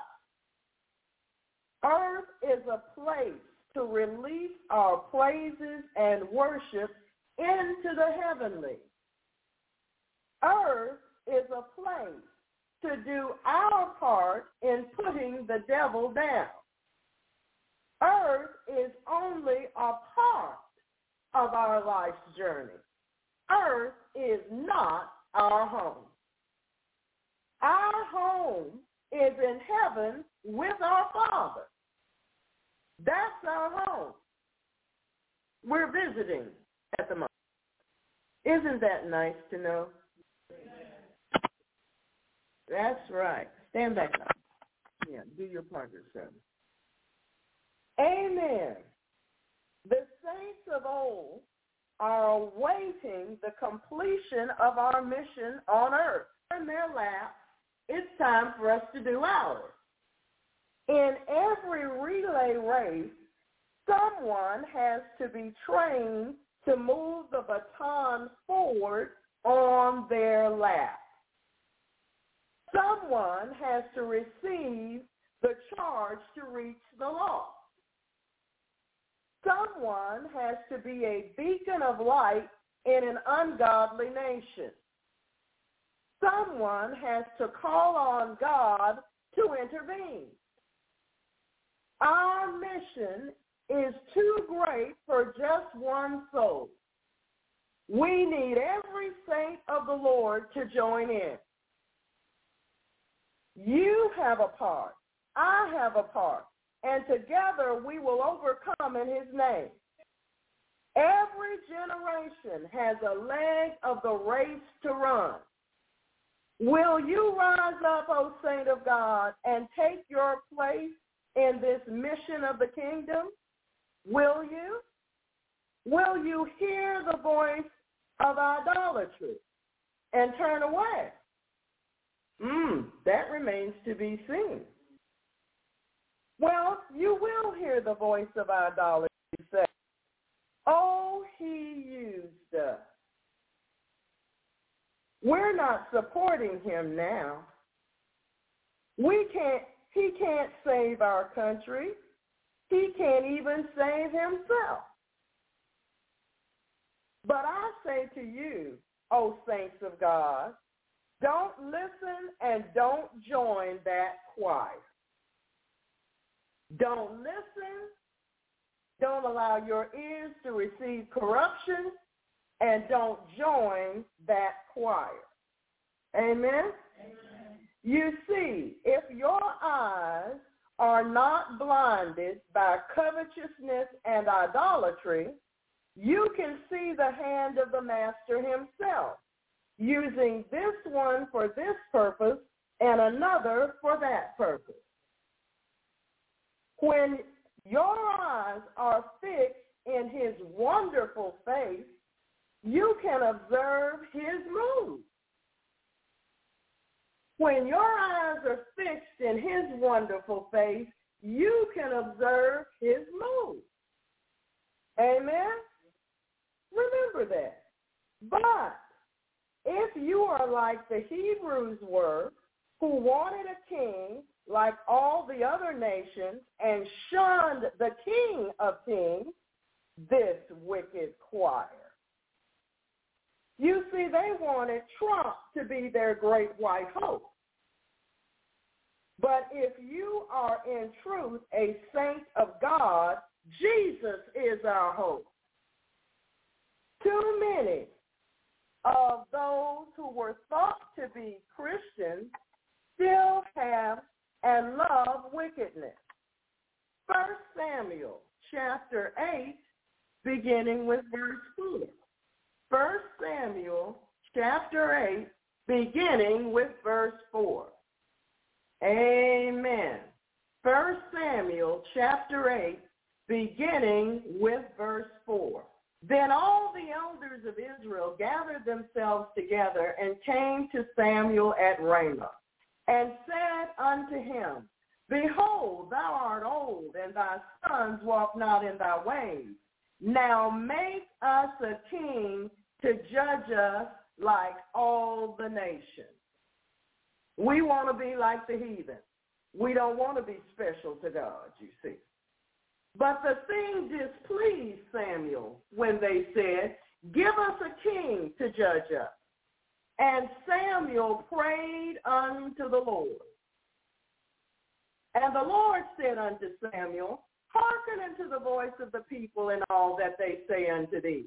Earth is a place to release our praises and worship into the heavenly. Earth is a place to do our part in putting the devil down. Earth is only a part of our life's journey. Earth is not our home. Our home is in heaven with our Father. That's our home. We're visiting at the moment. Isn't that nice to know? That's right. Stand back now. Yeah, do your part yourself. Amen. The saints of old are awaiting the completion of our mission on earth. In their lap, it's time for us to do ours. In every relay race, someone has to be trained to move the baton forward on their lap. Someone has to receive the charge to reach the lost. Someone has to be a beacon of light in an ungodly nation. Someone has to call on God to intervene. Our mission is too great for just one soul. We need every saint of the Lord to join in. You have a part. I have a part. And together we will overcome in his name. Every generation has a leg of the race to run. Will you rise up, O saint of God, and take your place in this mission of the kingdom? Will you? Will you hear the voice of idolatry and turn away? Hmm, that remains to be seen. Well, you will hear the voice of idolatry say, Oh, he used us. We're not supporting him now. We can't, he can't save our country. He can't even save himself. But I say to you, O saints of God, don't listen and don't join that choir. Don't listen. Don't allow your ears to receive corruption and don't join that choir. Amen? Amen? You see, if your eyes are not blinded by covetousness and idolatry, you can see the hand of the master himself, using this one for this purpose and another for that purpose. When your eyes are fixed in his wonderful face, you can observe his moves. When your eyes are fixed in his wonderful face, you can observe his moves. Amen? Remember that. But if you are like the Hebrews were, who wanted a king like all the other nations and shunned the king of kings, this wicked choir. You see, they wanted Trump to be their great white hope. But if you are in truth a saint of God, Jesus is our hope. Too many of those who were thought to be Christians still have and love wickedness. First Samuel chapter 8, beginning with verse 4. First Samuel chapter 8, beginning with verse 4. Amen. First Samuel chapter 8, beginning with verse 4. Then all the elders of Israel gathered themselves together and came to Samuel at Ramah and said unto him, Behold, thou art old, and thy sons walk not in thy ways. Now make us a king to judge us like all the nations. We want to be like the heathen. We don't want to be special to God, you see. But the thing displeased Samuel when they said, Give us a king to judge us. And Samuel prayed unto the Lord. And the Lord said unto Samuel, Hearken unto the voice of the people in all that they say unto thee.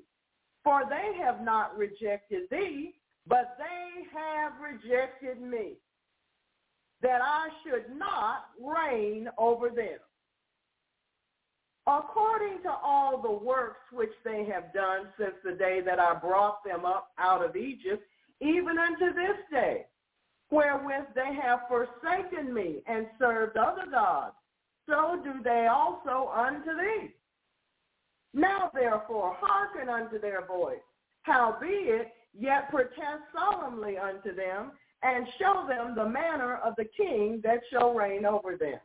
For they have not rejected thee, but they have rejected me, that I should not reign over them. According to all the works which they have done since the day that I brought them up out of Egypt, even unto this day, wherewith they have forsaken me and served other gods, so do they also unto thee. Now therefore hearken unto their voice, howbeit yet protest solemnly unto them, and show them the manner of the king that shall reign over them.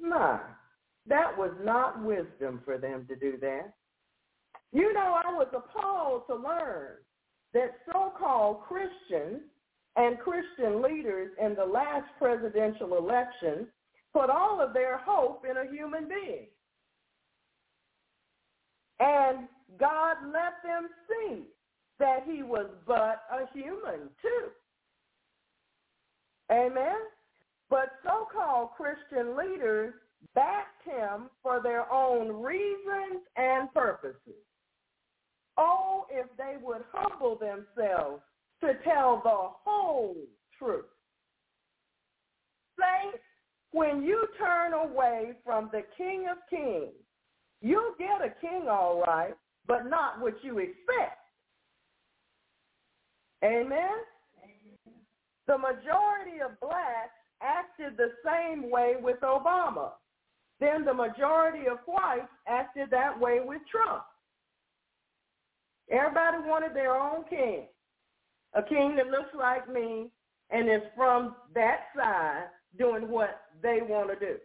My, that was not wisdom for them to do that. You know, I was appalled to learn that so-called Christians and Christian leaders in the last presidential election put all of their hope in a human being. And God let them see that he was but a human too. Amen? But so-called Christian leaders backed him for their own reasons and purposes. Oh, if they would humble themselves to tell the whole truth. Saints, when you turn away from the King of Kings, you'll get a king all right, but not what you expect. Amen? The majority of blacks acted the same way with Obama. Then the majority of whites acted that way with Trump. Everybody wanted their own king. A king that looks like me and is from that side doing what they want to do.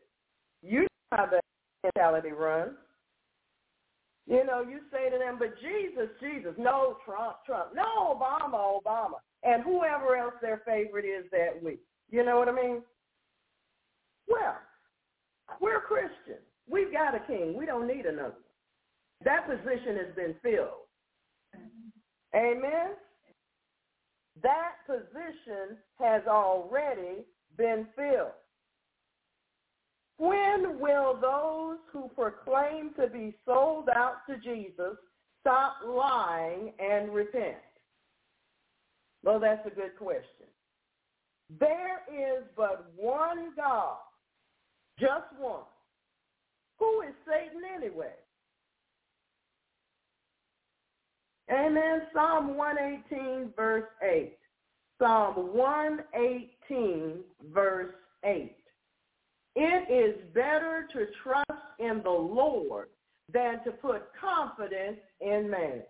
You know how that mentality runs. You know, you say to them, but Jesus, Jesus, no Trump, Trump, no Obama, Obama, and whoever else their favorite is that week. You know what I mean? Well, we're Christians. We've got a king. We don't need another. That position has been filled. Amen? That position has already been filled. When will those who proclaim to be sold out to Jesus stop lying and repent? Well, that's a good question. There is but one God, just one. Who is Satan anyway? Amen. Psalm 118, verse 8. Psalm 118, verse 8. It is better to trust in the Lord than to put confidence in man.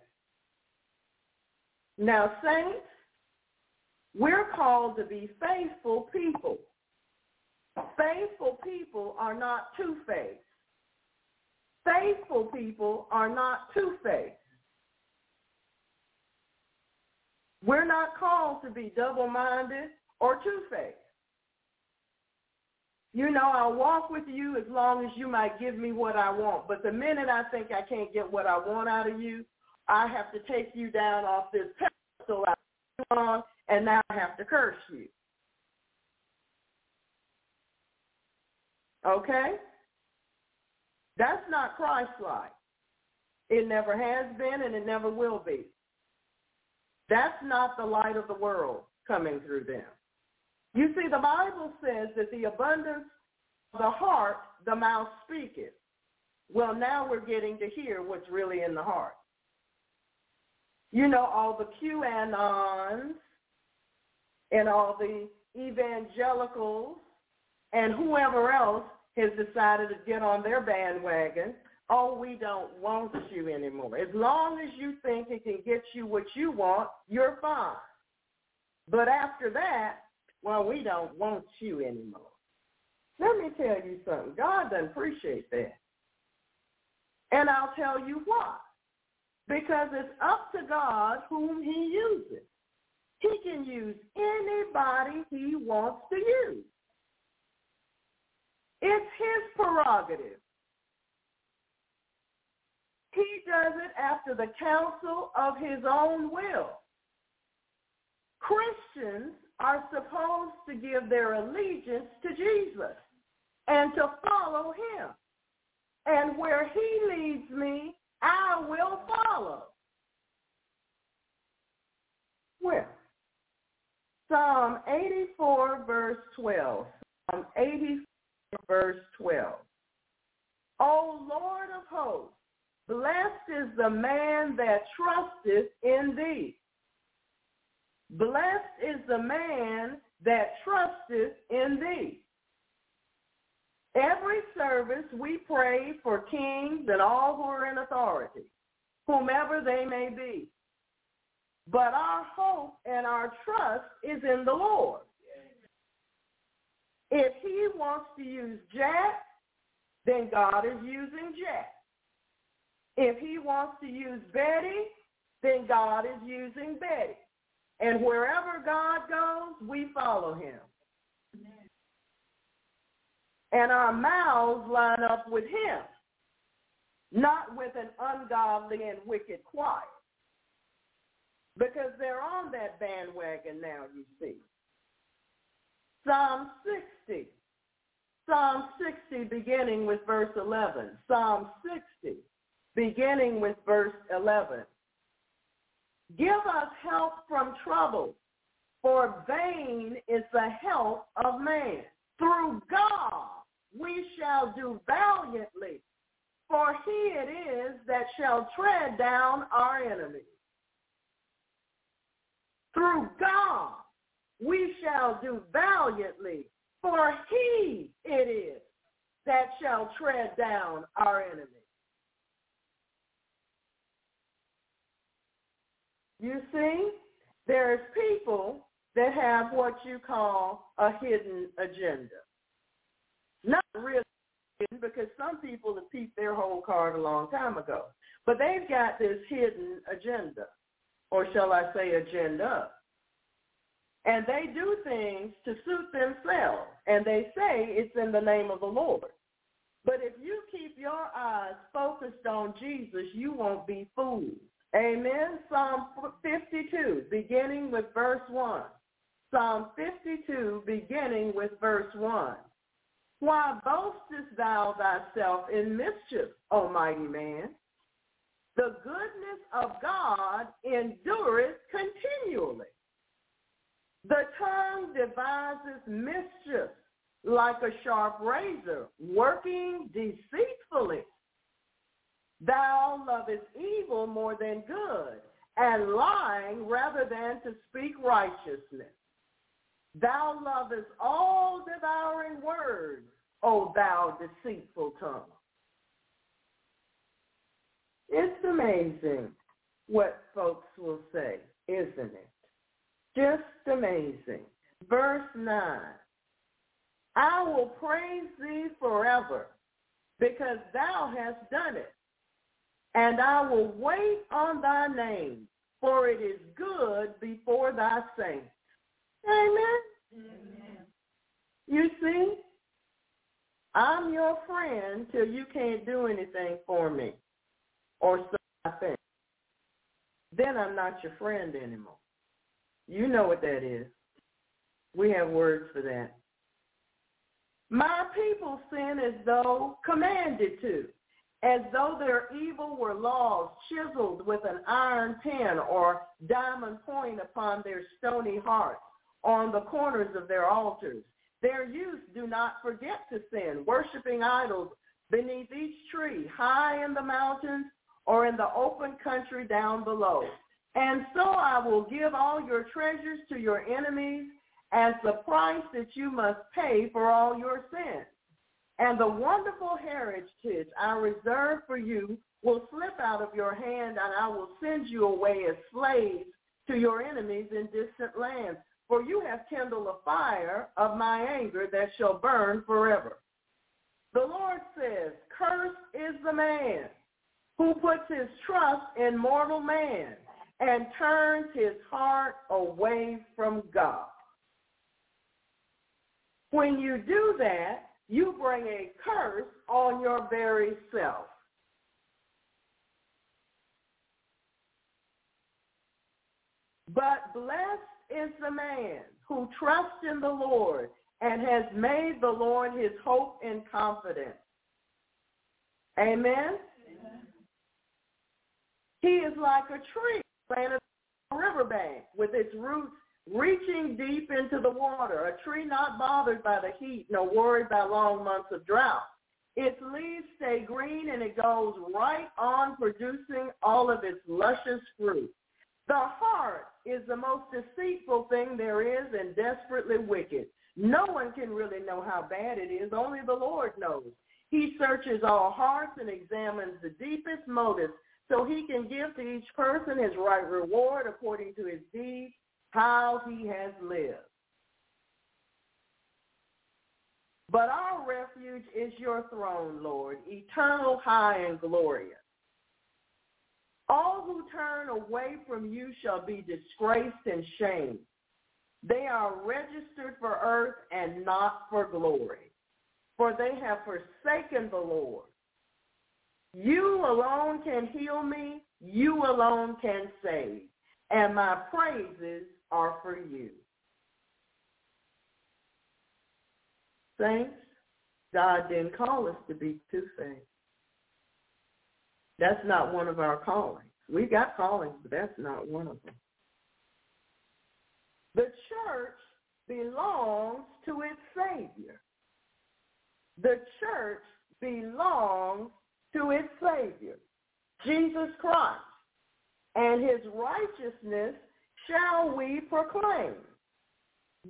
Now, saints, we're called to be faithful people. Faithful people are not two-faced. Faithful people are not two-faced. We're not called to be double-minded or two-faced. You know, I'll walk with you as long as you might give me what I want. But the minute I think I can't get what I want out of you, I have to take you down off this pedestal I on, and now I have to curse you. Okay? That's not Christ-like. It never has been and it never will be. That's not the light of the world coming through them. You see, the Bible says that the abundance of the heart, the mouth speaketh. Well, now we're getting to hear what's really in the heart. You know, all the QAnons and all the evangelicals and whoever else has decided to get on their bandwagon, oh, we don't want you anymore. As long as you think it can get you what you want, you're fine. But after that, well, we don't want you anymore. Let me tell you something. God doesn't appreciate that. And I'll tell you why. Because it's up to God whom he uses. He can use anybody he wants to use. It's his prerogative. He does it after the counsel of his own will. Christians are supposed to give their allegiance to Jesus and to follow him. And where he leads me, I will follow. Where? Psalm 84, verse 12. Psalm 84, verse 12. O Lord of hosts, blessed is the man that trusteth in thee. Blessed is the man that trusteth in thee. Every service we pray for kings and all who are in authority, whomever they may be. But our hope and our trust is in the Lord. If he wants to use Jack, then God is using Jack. If he wants to use Betty, then God is using Betty. And wherever God goes, we follow him. And our mouths line up with him, not with an ungodly and wicked choir. Because they're on that bandwagon now, you see. Psalm 60. Psalm 60 beginning with verse 11. Psalm 60 beginning with verse 11. Give us help from trouble, for vain is the help of man. Through God we shall do valiantly, for he it is that shall tread down our enemies. Through God we shall do valiantly, for he it is that shall tread down our enemies. You see, There's people that have what you call a hidden agenda. Not really hidden because some people have peeped their whole card a long time ago. But they've got this hidden agenda, or shall I say agenda. And they do things to suit themselves, and they say it's in the name of the Lord. But if you keep your eyes focused on Jesus, you won't be fooled. Amen. Psalm 52, beginning with verse 1. Psalm 52, beginning with verse 1. Why boastest thou thyself in mischief, O mighty man? The goodness of God endureth continually. The tongue devises mischief like a sharp razor, working deceitfully. Thou lovest evil more than good, and lying rather than to speak righteousness. Thou lovest all devouring words, O thou deceitful tongue. It's amazing what folks will say, isn't it? Just amazing. Verse 9. I will praise thee forever because thou hast done it. And I will wait on thy name, for it is good before thy saints. Amen. Amen. You see, I'm your friend till you can't do anything for me, or so I think. Then I'm not your friend anymore. You know what that is. We have words for that. My people sin as though commanded to, as though their evil were laws chiseled with an iron pen or diamond point upon their stony hearts on the corners of their altars. Their youth do not forget to sin, worshiping idols beneath each tree, high in the mountains or in the open country down below. And so I will give all your treasures to your enemies as the price that you must pay for all your sins. And the wonderful heritage I reserve for you will slip out of your hand, and I will send you away as slaves to your enemies in distant lands. For you have kindled a fire of my anger that shall burn forever. The Lord says, Cursed is the man who puts his trust in mortal man and turns his heart away from God. When you do that, you bring a curse on your very self. But blessed is the man who trusts in the Lord and has made the Lord his hope and confidence. Amen? Amen. He is like a tree planted on a riverbank with its roots reaching deep into the water, a tree not bothered by the heat nor worried by long months of drought. Its leaves stay green and it goes right on producing all of its luscious fruit. The heart is the most deceitful thing there is and desperately wicked. No one can really know how bad it is. Only the Lord knows. He searches all hearts and examines the deepest motives so he can give to each person his right reward according to his deeds how he has lived. But our refuge is your throne, Lord, eternal, high, and glorious. All who turn away from you shall be disgraced and shamed. They are registered for earth and not for glory, for they have forsaken the Lord. You alone can heal me. You alone can save. And my praises are for you. Saints, God didn't call us to be two-faced. That's not one of our callings. We got callings, but that's not one of them. The church belongs to its Savior. The church belongs to its Savior, Jesus Christ, and his righteousness shall we proclaim.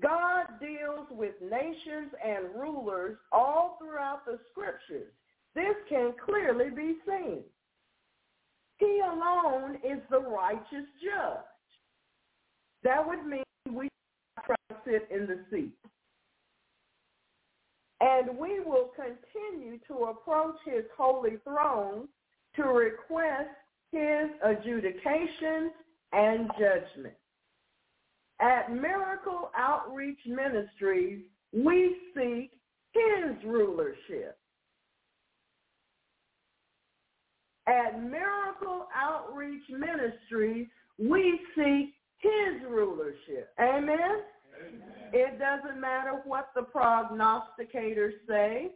God deals with nations and rulers all throughout the scriptures. This can clearly be seen. He alone is the righteous judge. That would mean we try sit in the seat. And we will continue to approach his holy throne to request his adjudication and judgment. At Miracle Outreach Ministries, we seek his rulership. At Miracle Outreach Ministries, we seek his rulership. Amen? Amen? It doesn't matter what the prognosticators say.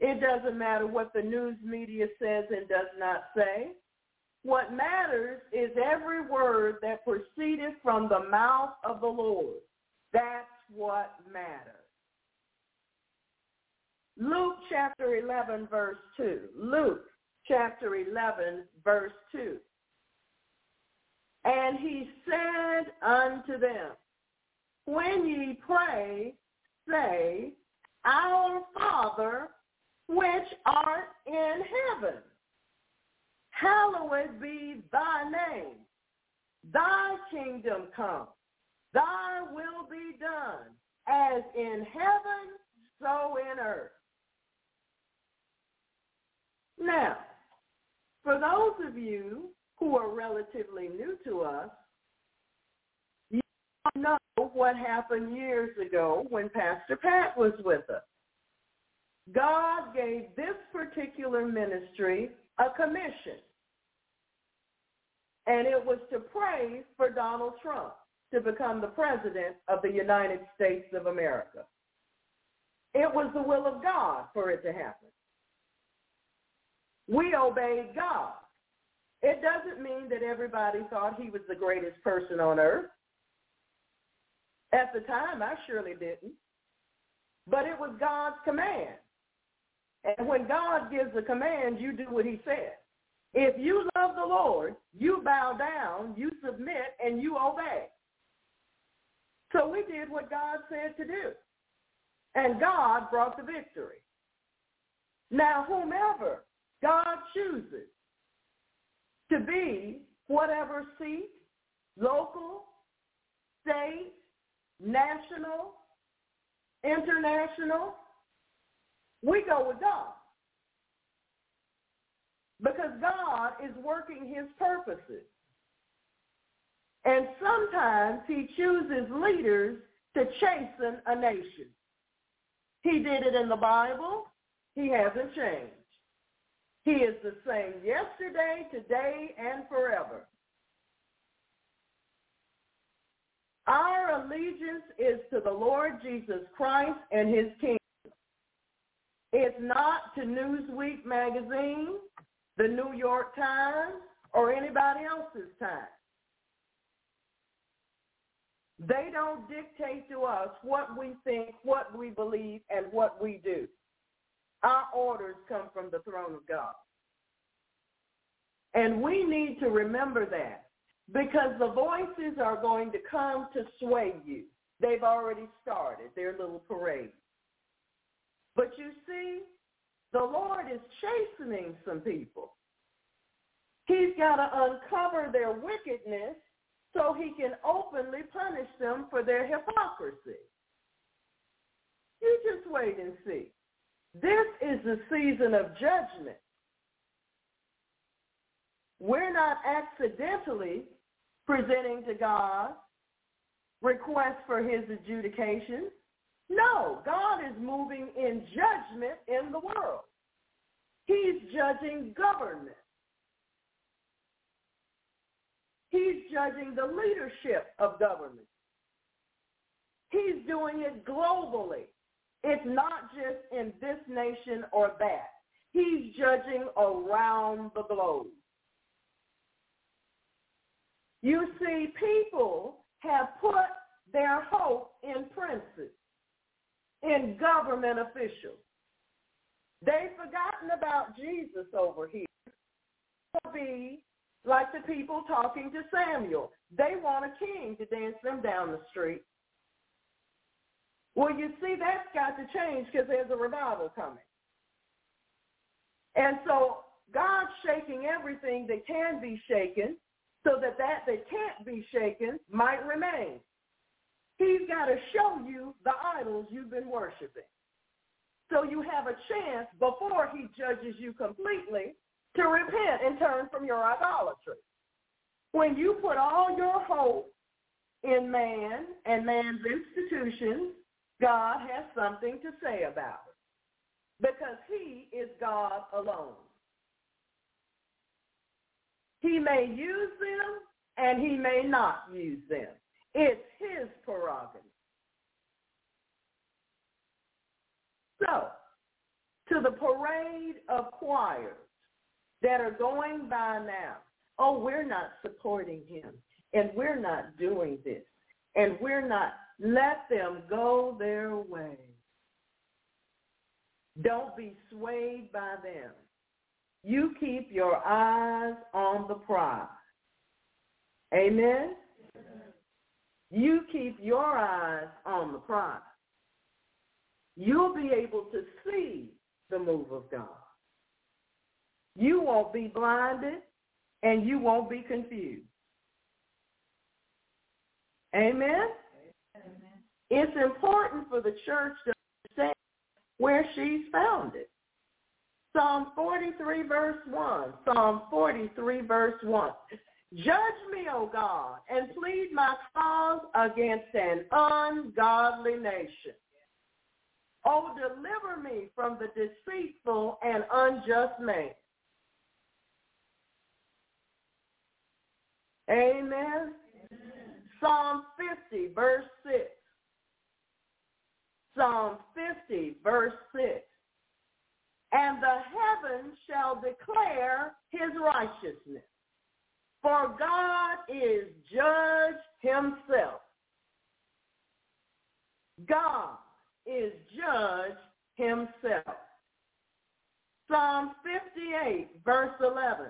It doesn't matter what the news media says and does not say. What matters is every word that proceeded from the mouth of the Lord. That's what matters. Luke chapter 11, verse 2. Luke chapter 11, verse 2. And he said unto them, When ye pray, say, Our Father, which art in heaven, hallowed be thy name. Thy kingdom come. Thy will be done, as in heaven, so in earth. Now, for those of you who are relatively new to us, you know what happened years ago when Pastor Pat was with us. God gave this particular ministry a commission. And it was to pray for Donald Trump to become the president of the United States of America. It was the will of God for it to happen. We obeyed God. It doesn't mean that everybody thought he was the greatest person on earth. At the time, I surely didn't. But it was God's command. And when God gives a command, you do what he said. If you love the Lord, you bow down, you submit, and you obey. So we did what God said to do. And God brought the victory. Now, whomever God chooses to be whatever seat, local, state, national, international, we go with God. Because God is working his purposes. And sometimes he chooses leaders to chasten a nation. He did it in the Bible. He hasn't changed. He is the same yesterday, today, and forever. Our allegiance is to the Lord Jesus Christ and his kingdom. It's not to Newsweek magazine, the New York Times, or anybody else's time. They don't dictate to us what we think, what we believe, and what we do. Our orders come from the throne of God. And we need to remember that because the voices are going to come to sway you. They've already started their little parade. But you see, the Lord is chastening some people. He's got to uncover their wickedness so he can openly punish them for their hypocrisy. You just wait and see. This is the season of judgment. We're not accidentally presenting to God requests for his adjudication. No, God is moving in judgment in the world. He's judging government. He's judging the leadership of government. He's doing it globally. It's not just in this nation or that. He's judging around the globe. You see, people have put their hope in princes in government officials. They've forgotten about Jesus over here. To be like the people talking to Samuel. They want a king to dance them down the street. Well, you see, that's got to change because there's a revival coming. And so God's shaking everything that can be shaken so that that that can't be shaken might remain. He's got to show you the idols you've been worshiping. So you have a chance before he judges you completely to repent and turn from your idolatry. When you put all your hope in man and man's institutions, God has something to say about it because he is God alone. He may use them and he may not use them. It's his prerogative. So, to the parade of choirs that are going by now, oh, we're not supporting him, and we're not doing this, and we're not, let them go their way. Don't be swayed by them. You keep your eyes on the prize. Amen? You keep your eyes on the prize. You'll be able to see the move of God. You won't be blinded and you won't be confused. Amen? Amen. It's important for the church to understand where she's founded. Psalm 43 verse 1. Psalm 43 verse 1. Judge me, O God, and plead my cause against an ungodly nation. Oh, deliver me from the deceitful and unjust man. Amen. Amen. Psalm 50, verse 6. Psalm 50, verse 6. And the heavens shall declare his righteousness. For God is judge himself. God is judge himself. Psalm 58, verse 11.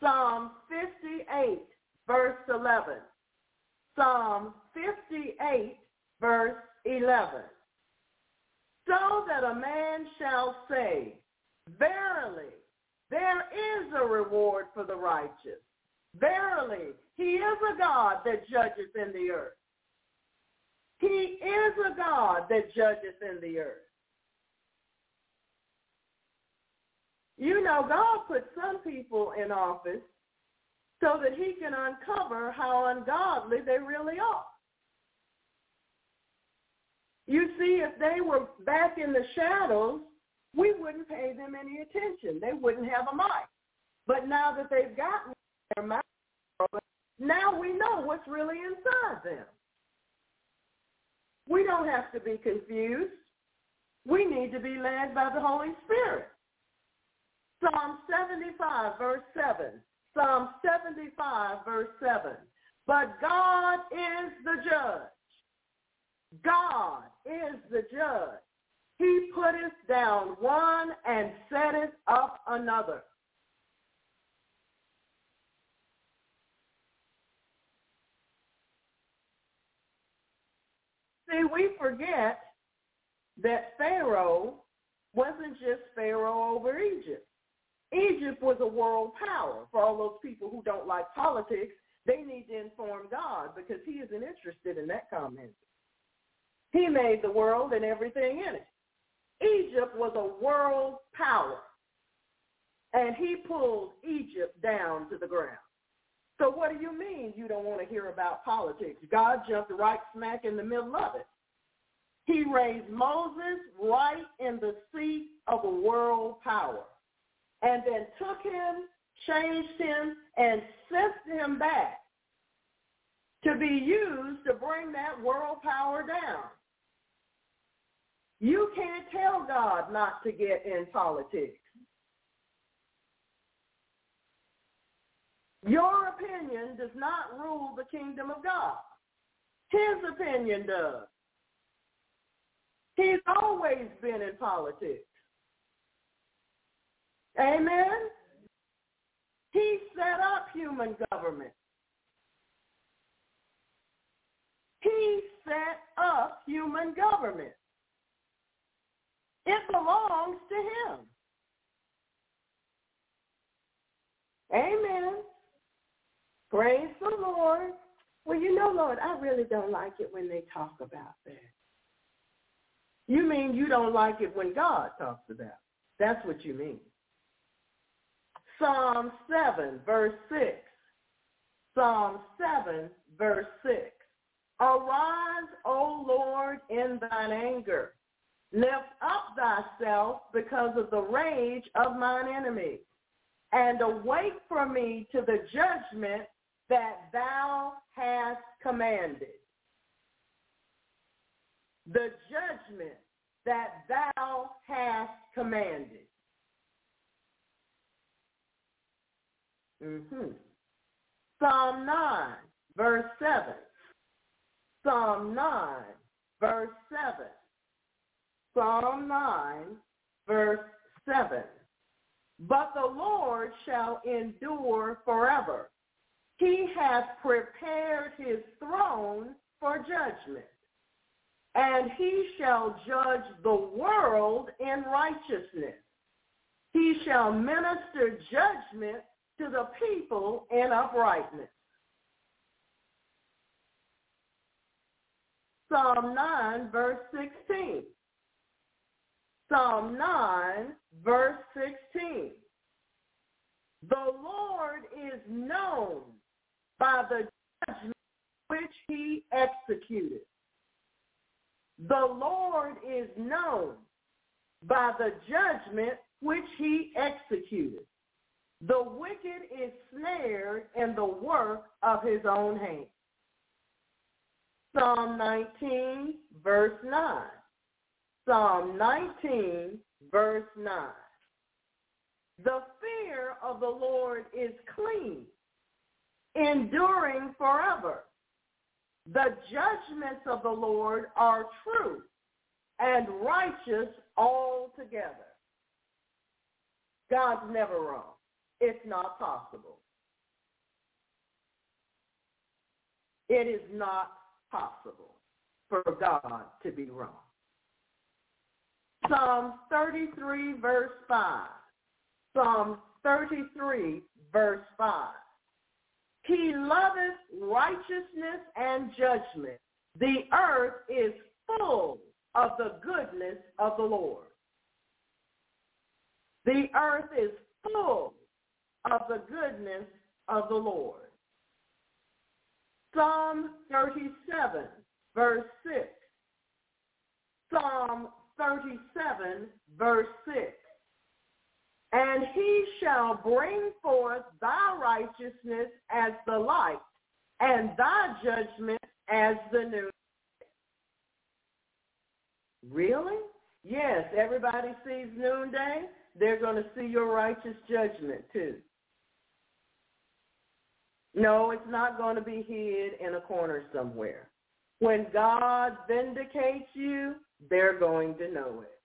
Psalm 58, verse 11. Psalm 58, verse 11. So that a man shall say, Verily, there is a reward for the righteous. Verily, he is a God that judges in the earth. He is a God that judges in the earth. You know, God put some people in office so that he can uncover how ungodly they really are. You see, if they were back in the shadows, we wouldn't pay them any attention. They wouldn't have a mic. But now that they've gotten their mouth, now we know what's really inside them. We don't have to be confused. We need to be led by the Holy Spirit. Psalm 75, verse 7. Psalm 75, verse 7. But God is the judge. God is the judge. He putteth down one and setteth up another. See, we forget that Pharaoh wasn't just Pharaoh over Egypt. Egypt was a world power. For all those people who don't like politics, they need to inform God because he isn't interested in that comment. He made the world and everything in it. Egypt was a world power. And he pulled Egypt down to the ground. So what do you mean you don't want to hear about politics? God jumped right smack in the middle of it. He raised Moses right in the seat of a world power and then took him, changed him, and sent him back to be used to bring that world power down. You can't tell God not to get in politics. Your opinion does not rule the kingdom of God. His opinion does. He's always been in politics. Amen? He set up human government. He set up human government. It belongs to him. Amen. Praise the Lord. Well, you know, Lord, I really don't like it when they talk about that. You mean you don't like it when God talks about it. That's what you mean. Psalm 7, verse 6. Psalm 7, verse 6. Arise, O Lord, in thine anger. Lift up thyself because of the rage of mine enemies, and awake for me to the judgment that thou hast commanded. The judgment that thou hast commanded. Mm-hmm. Psalm 9, verse 7. Psalm 9, verse 7. Psalm 9, verse 7. But the Lord shall endure forever. He hath prepared his throne for judgment, and he shall judge the world in righteousness. He shall minister judgment to the people in uprightness. Psalm 9, verse 16. Psalm 9, verse 16. The Lord is known by the judgment which he executed. The Lord is known by the judgment which he executed. The wicked is snared in the work of his own hand. Psalm 19, verse 9. Psalm 19, verse 9. The fear of the Lord is clean, enduring forever. The judgments of the Lord are true and righteous altogether. God's never wrong. It's not possible. It is not possible for God to be wrong. Psalm 33, verse 5. Psalm 33, verse 5. He loveth righteousness and judgment. The earth is full of the goodness of the Lord. The earth is full of the goodness of the Lord. Psalm 37, verse 6. Psalm 37, verse 6. And he shall bring forth thy righteousness as the light, and thy judgment as the noon. Really? Yes, everybody sees noonday. They're going to see your righteous judgment too. No, it's not going to be hid in a corner somewhere. When God vindicates you, they're going to know it.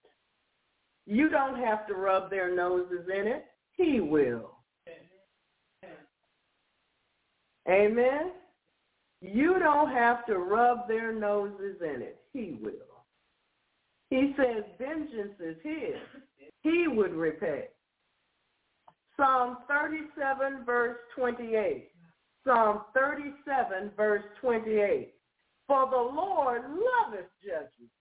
You don't have to rub their noses in it. He will. Amen? You don't have to rub their noses in it. He will. He says vengeance is his. He would repay. Psalm 37 verse 28. Psalm 37, verse 28. For the Lord loveth judgment,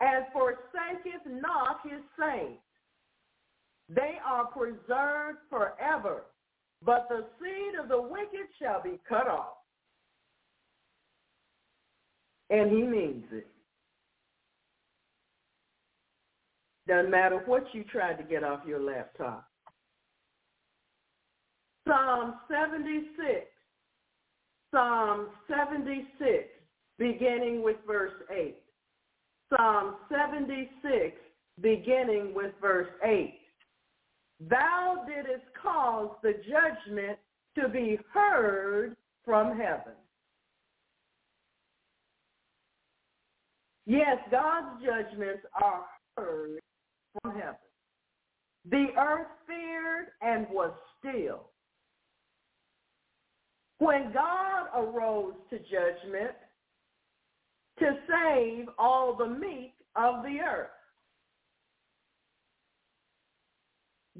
and forsaketh not his saints. They are preserved forever, but the seed of the wicked shall be cut off. And he means it. Doesn't matter what you tried to get off your laptop. Psalm 76. Psalm 76, beginning with verse 8. Psalm 76, beginning with verse 8. Thou didst cause the judgment to be heard from heaven. Yes, God's judgments are heard from heaven. The earth feared and was still when God arose to judgment to save all the meek of the earth.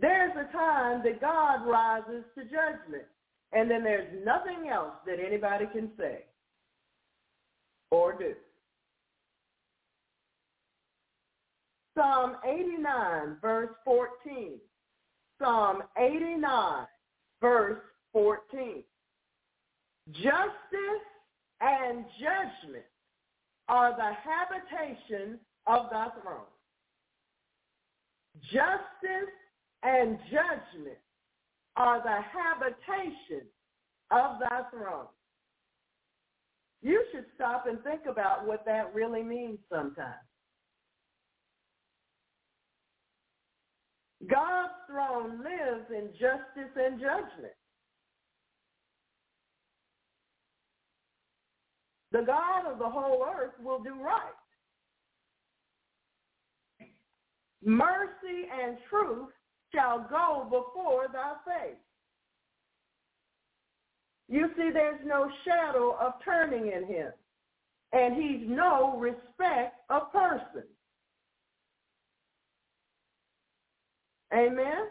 There's a time that God rises to judgment. And then there's nothing else that anybody can say or do. Psalm 89, verse 14. Psalm 89, verse 14. Justice and judgment are the habitation of thy throne. Justice and judgment are the habitation of thy throne. You should stop and think about what that really means sometimes. God's throne lives in justice and judgment. The God of the whole earth will do right. Mercy and truth shall go before thy face. You see, there's no shadow of turning in him, and he's no respect of person. Amen?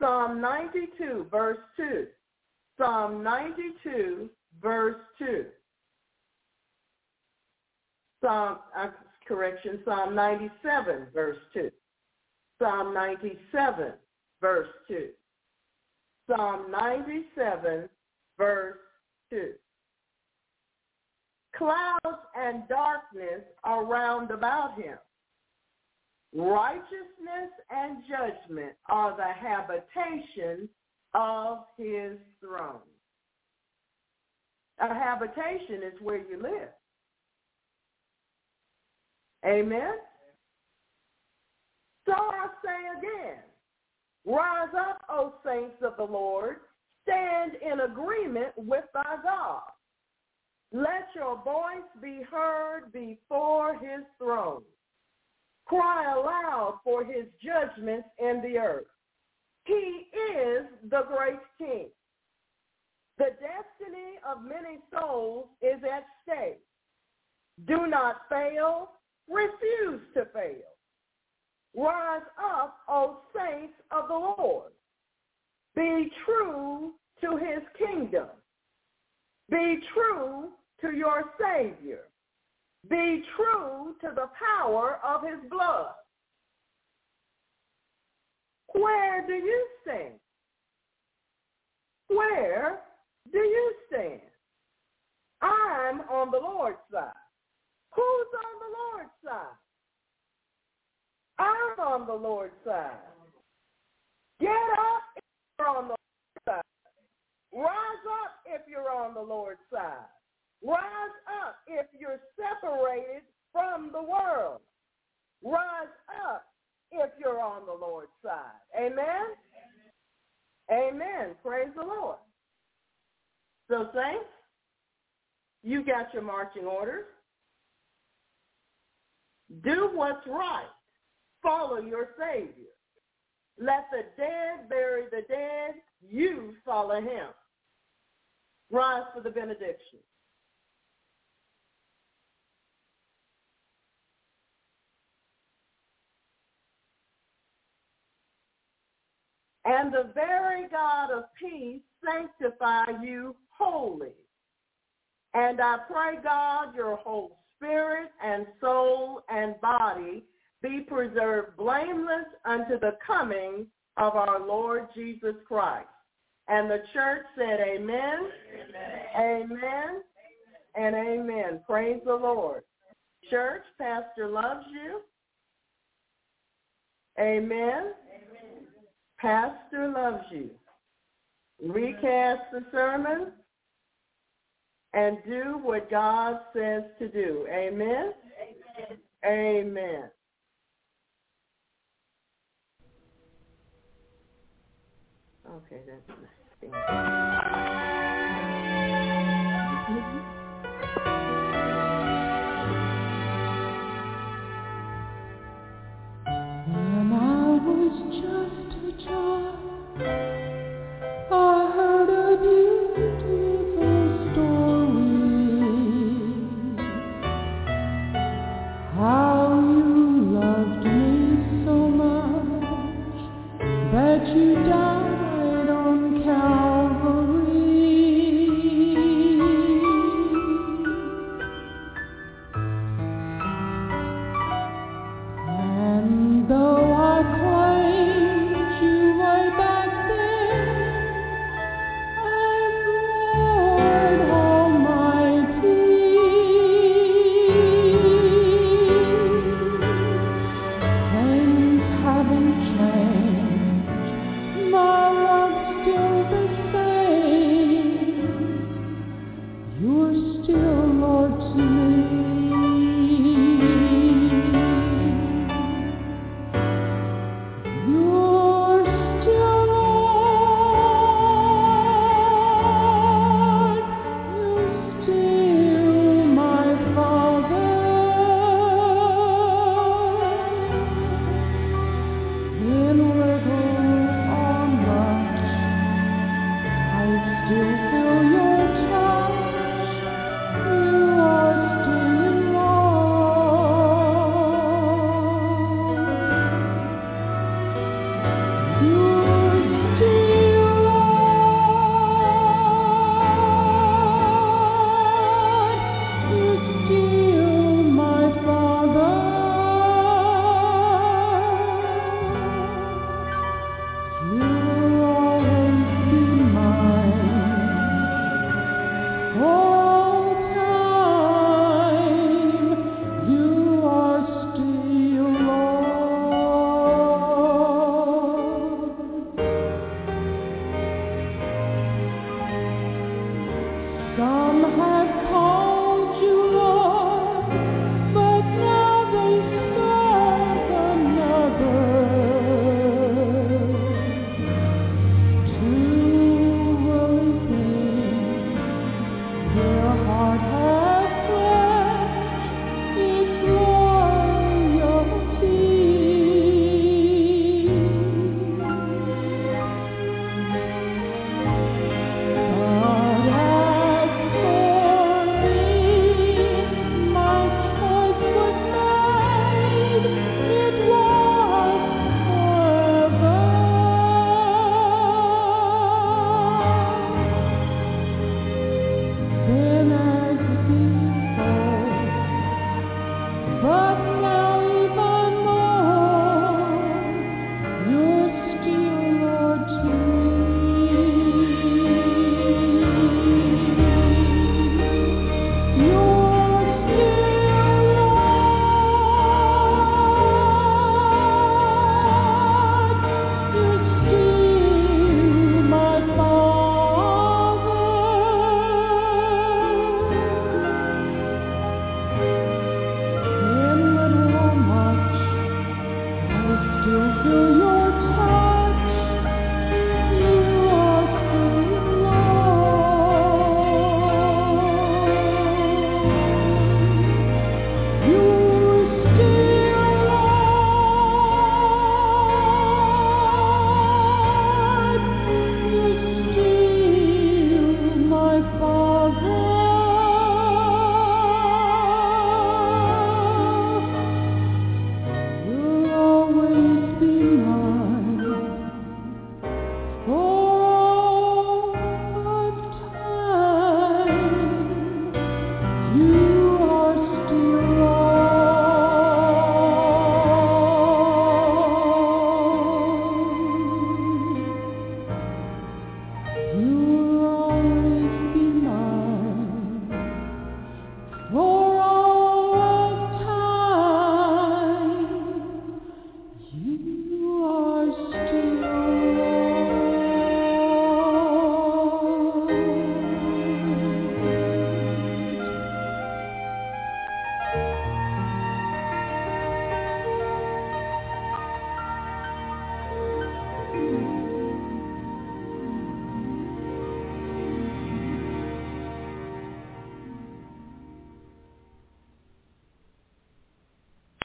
Psalm 92, verse 2. Psalm 92, verse 2. Psalm, uh, correction, Psalm 97, verse 2. Psalm 97, verse 2. Psalm 97, verse 2. Clouds and darkness are round about him. Righteousness and judgment are the habitation of his throne. A habitation is where you live. Amen? So I say again, rise up, O saints of the Lord, stand in agreement with thy God. Let your voice be heard before his throne. Cry aloud for his judgments in the earth. He is the great king. The destiny of many souls is at stake. Do not fail. Refuse to fail. Rise up, O saints of the Lord. Be true to his kingdom. Be true to your Savior. Be true to the power of his blood. Where do you stand? Where do you stand? I'm on the Lord's side. Who's on the Lord's side? I'm on the Lord's side. Get up if you're on the Lord's side. Rise up if you're on the Lord's side. Rise up if you're separated from the world. Rise up if you're on the Lord's side. Amen? Amen. Praise the Lord. So, saints, you got your marching orders. Do what's right. Follow your Savior. Let the dead bury the dead. You follow him. Rise for the benediction. And the very God of peace sanctify you wholly. And I pray, God, your whole spirit and soul and body be preserved blameless unto the coming of our Lord Jesus Christ. And the church said amen, amen, amen and amen. Praise the Lord. Church, Pastor loves you. Amen. Pastor loves you. Recast the sermon and do what God says to do. Amen? Amen. Amen. Okay, that's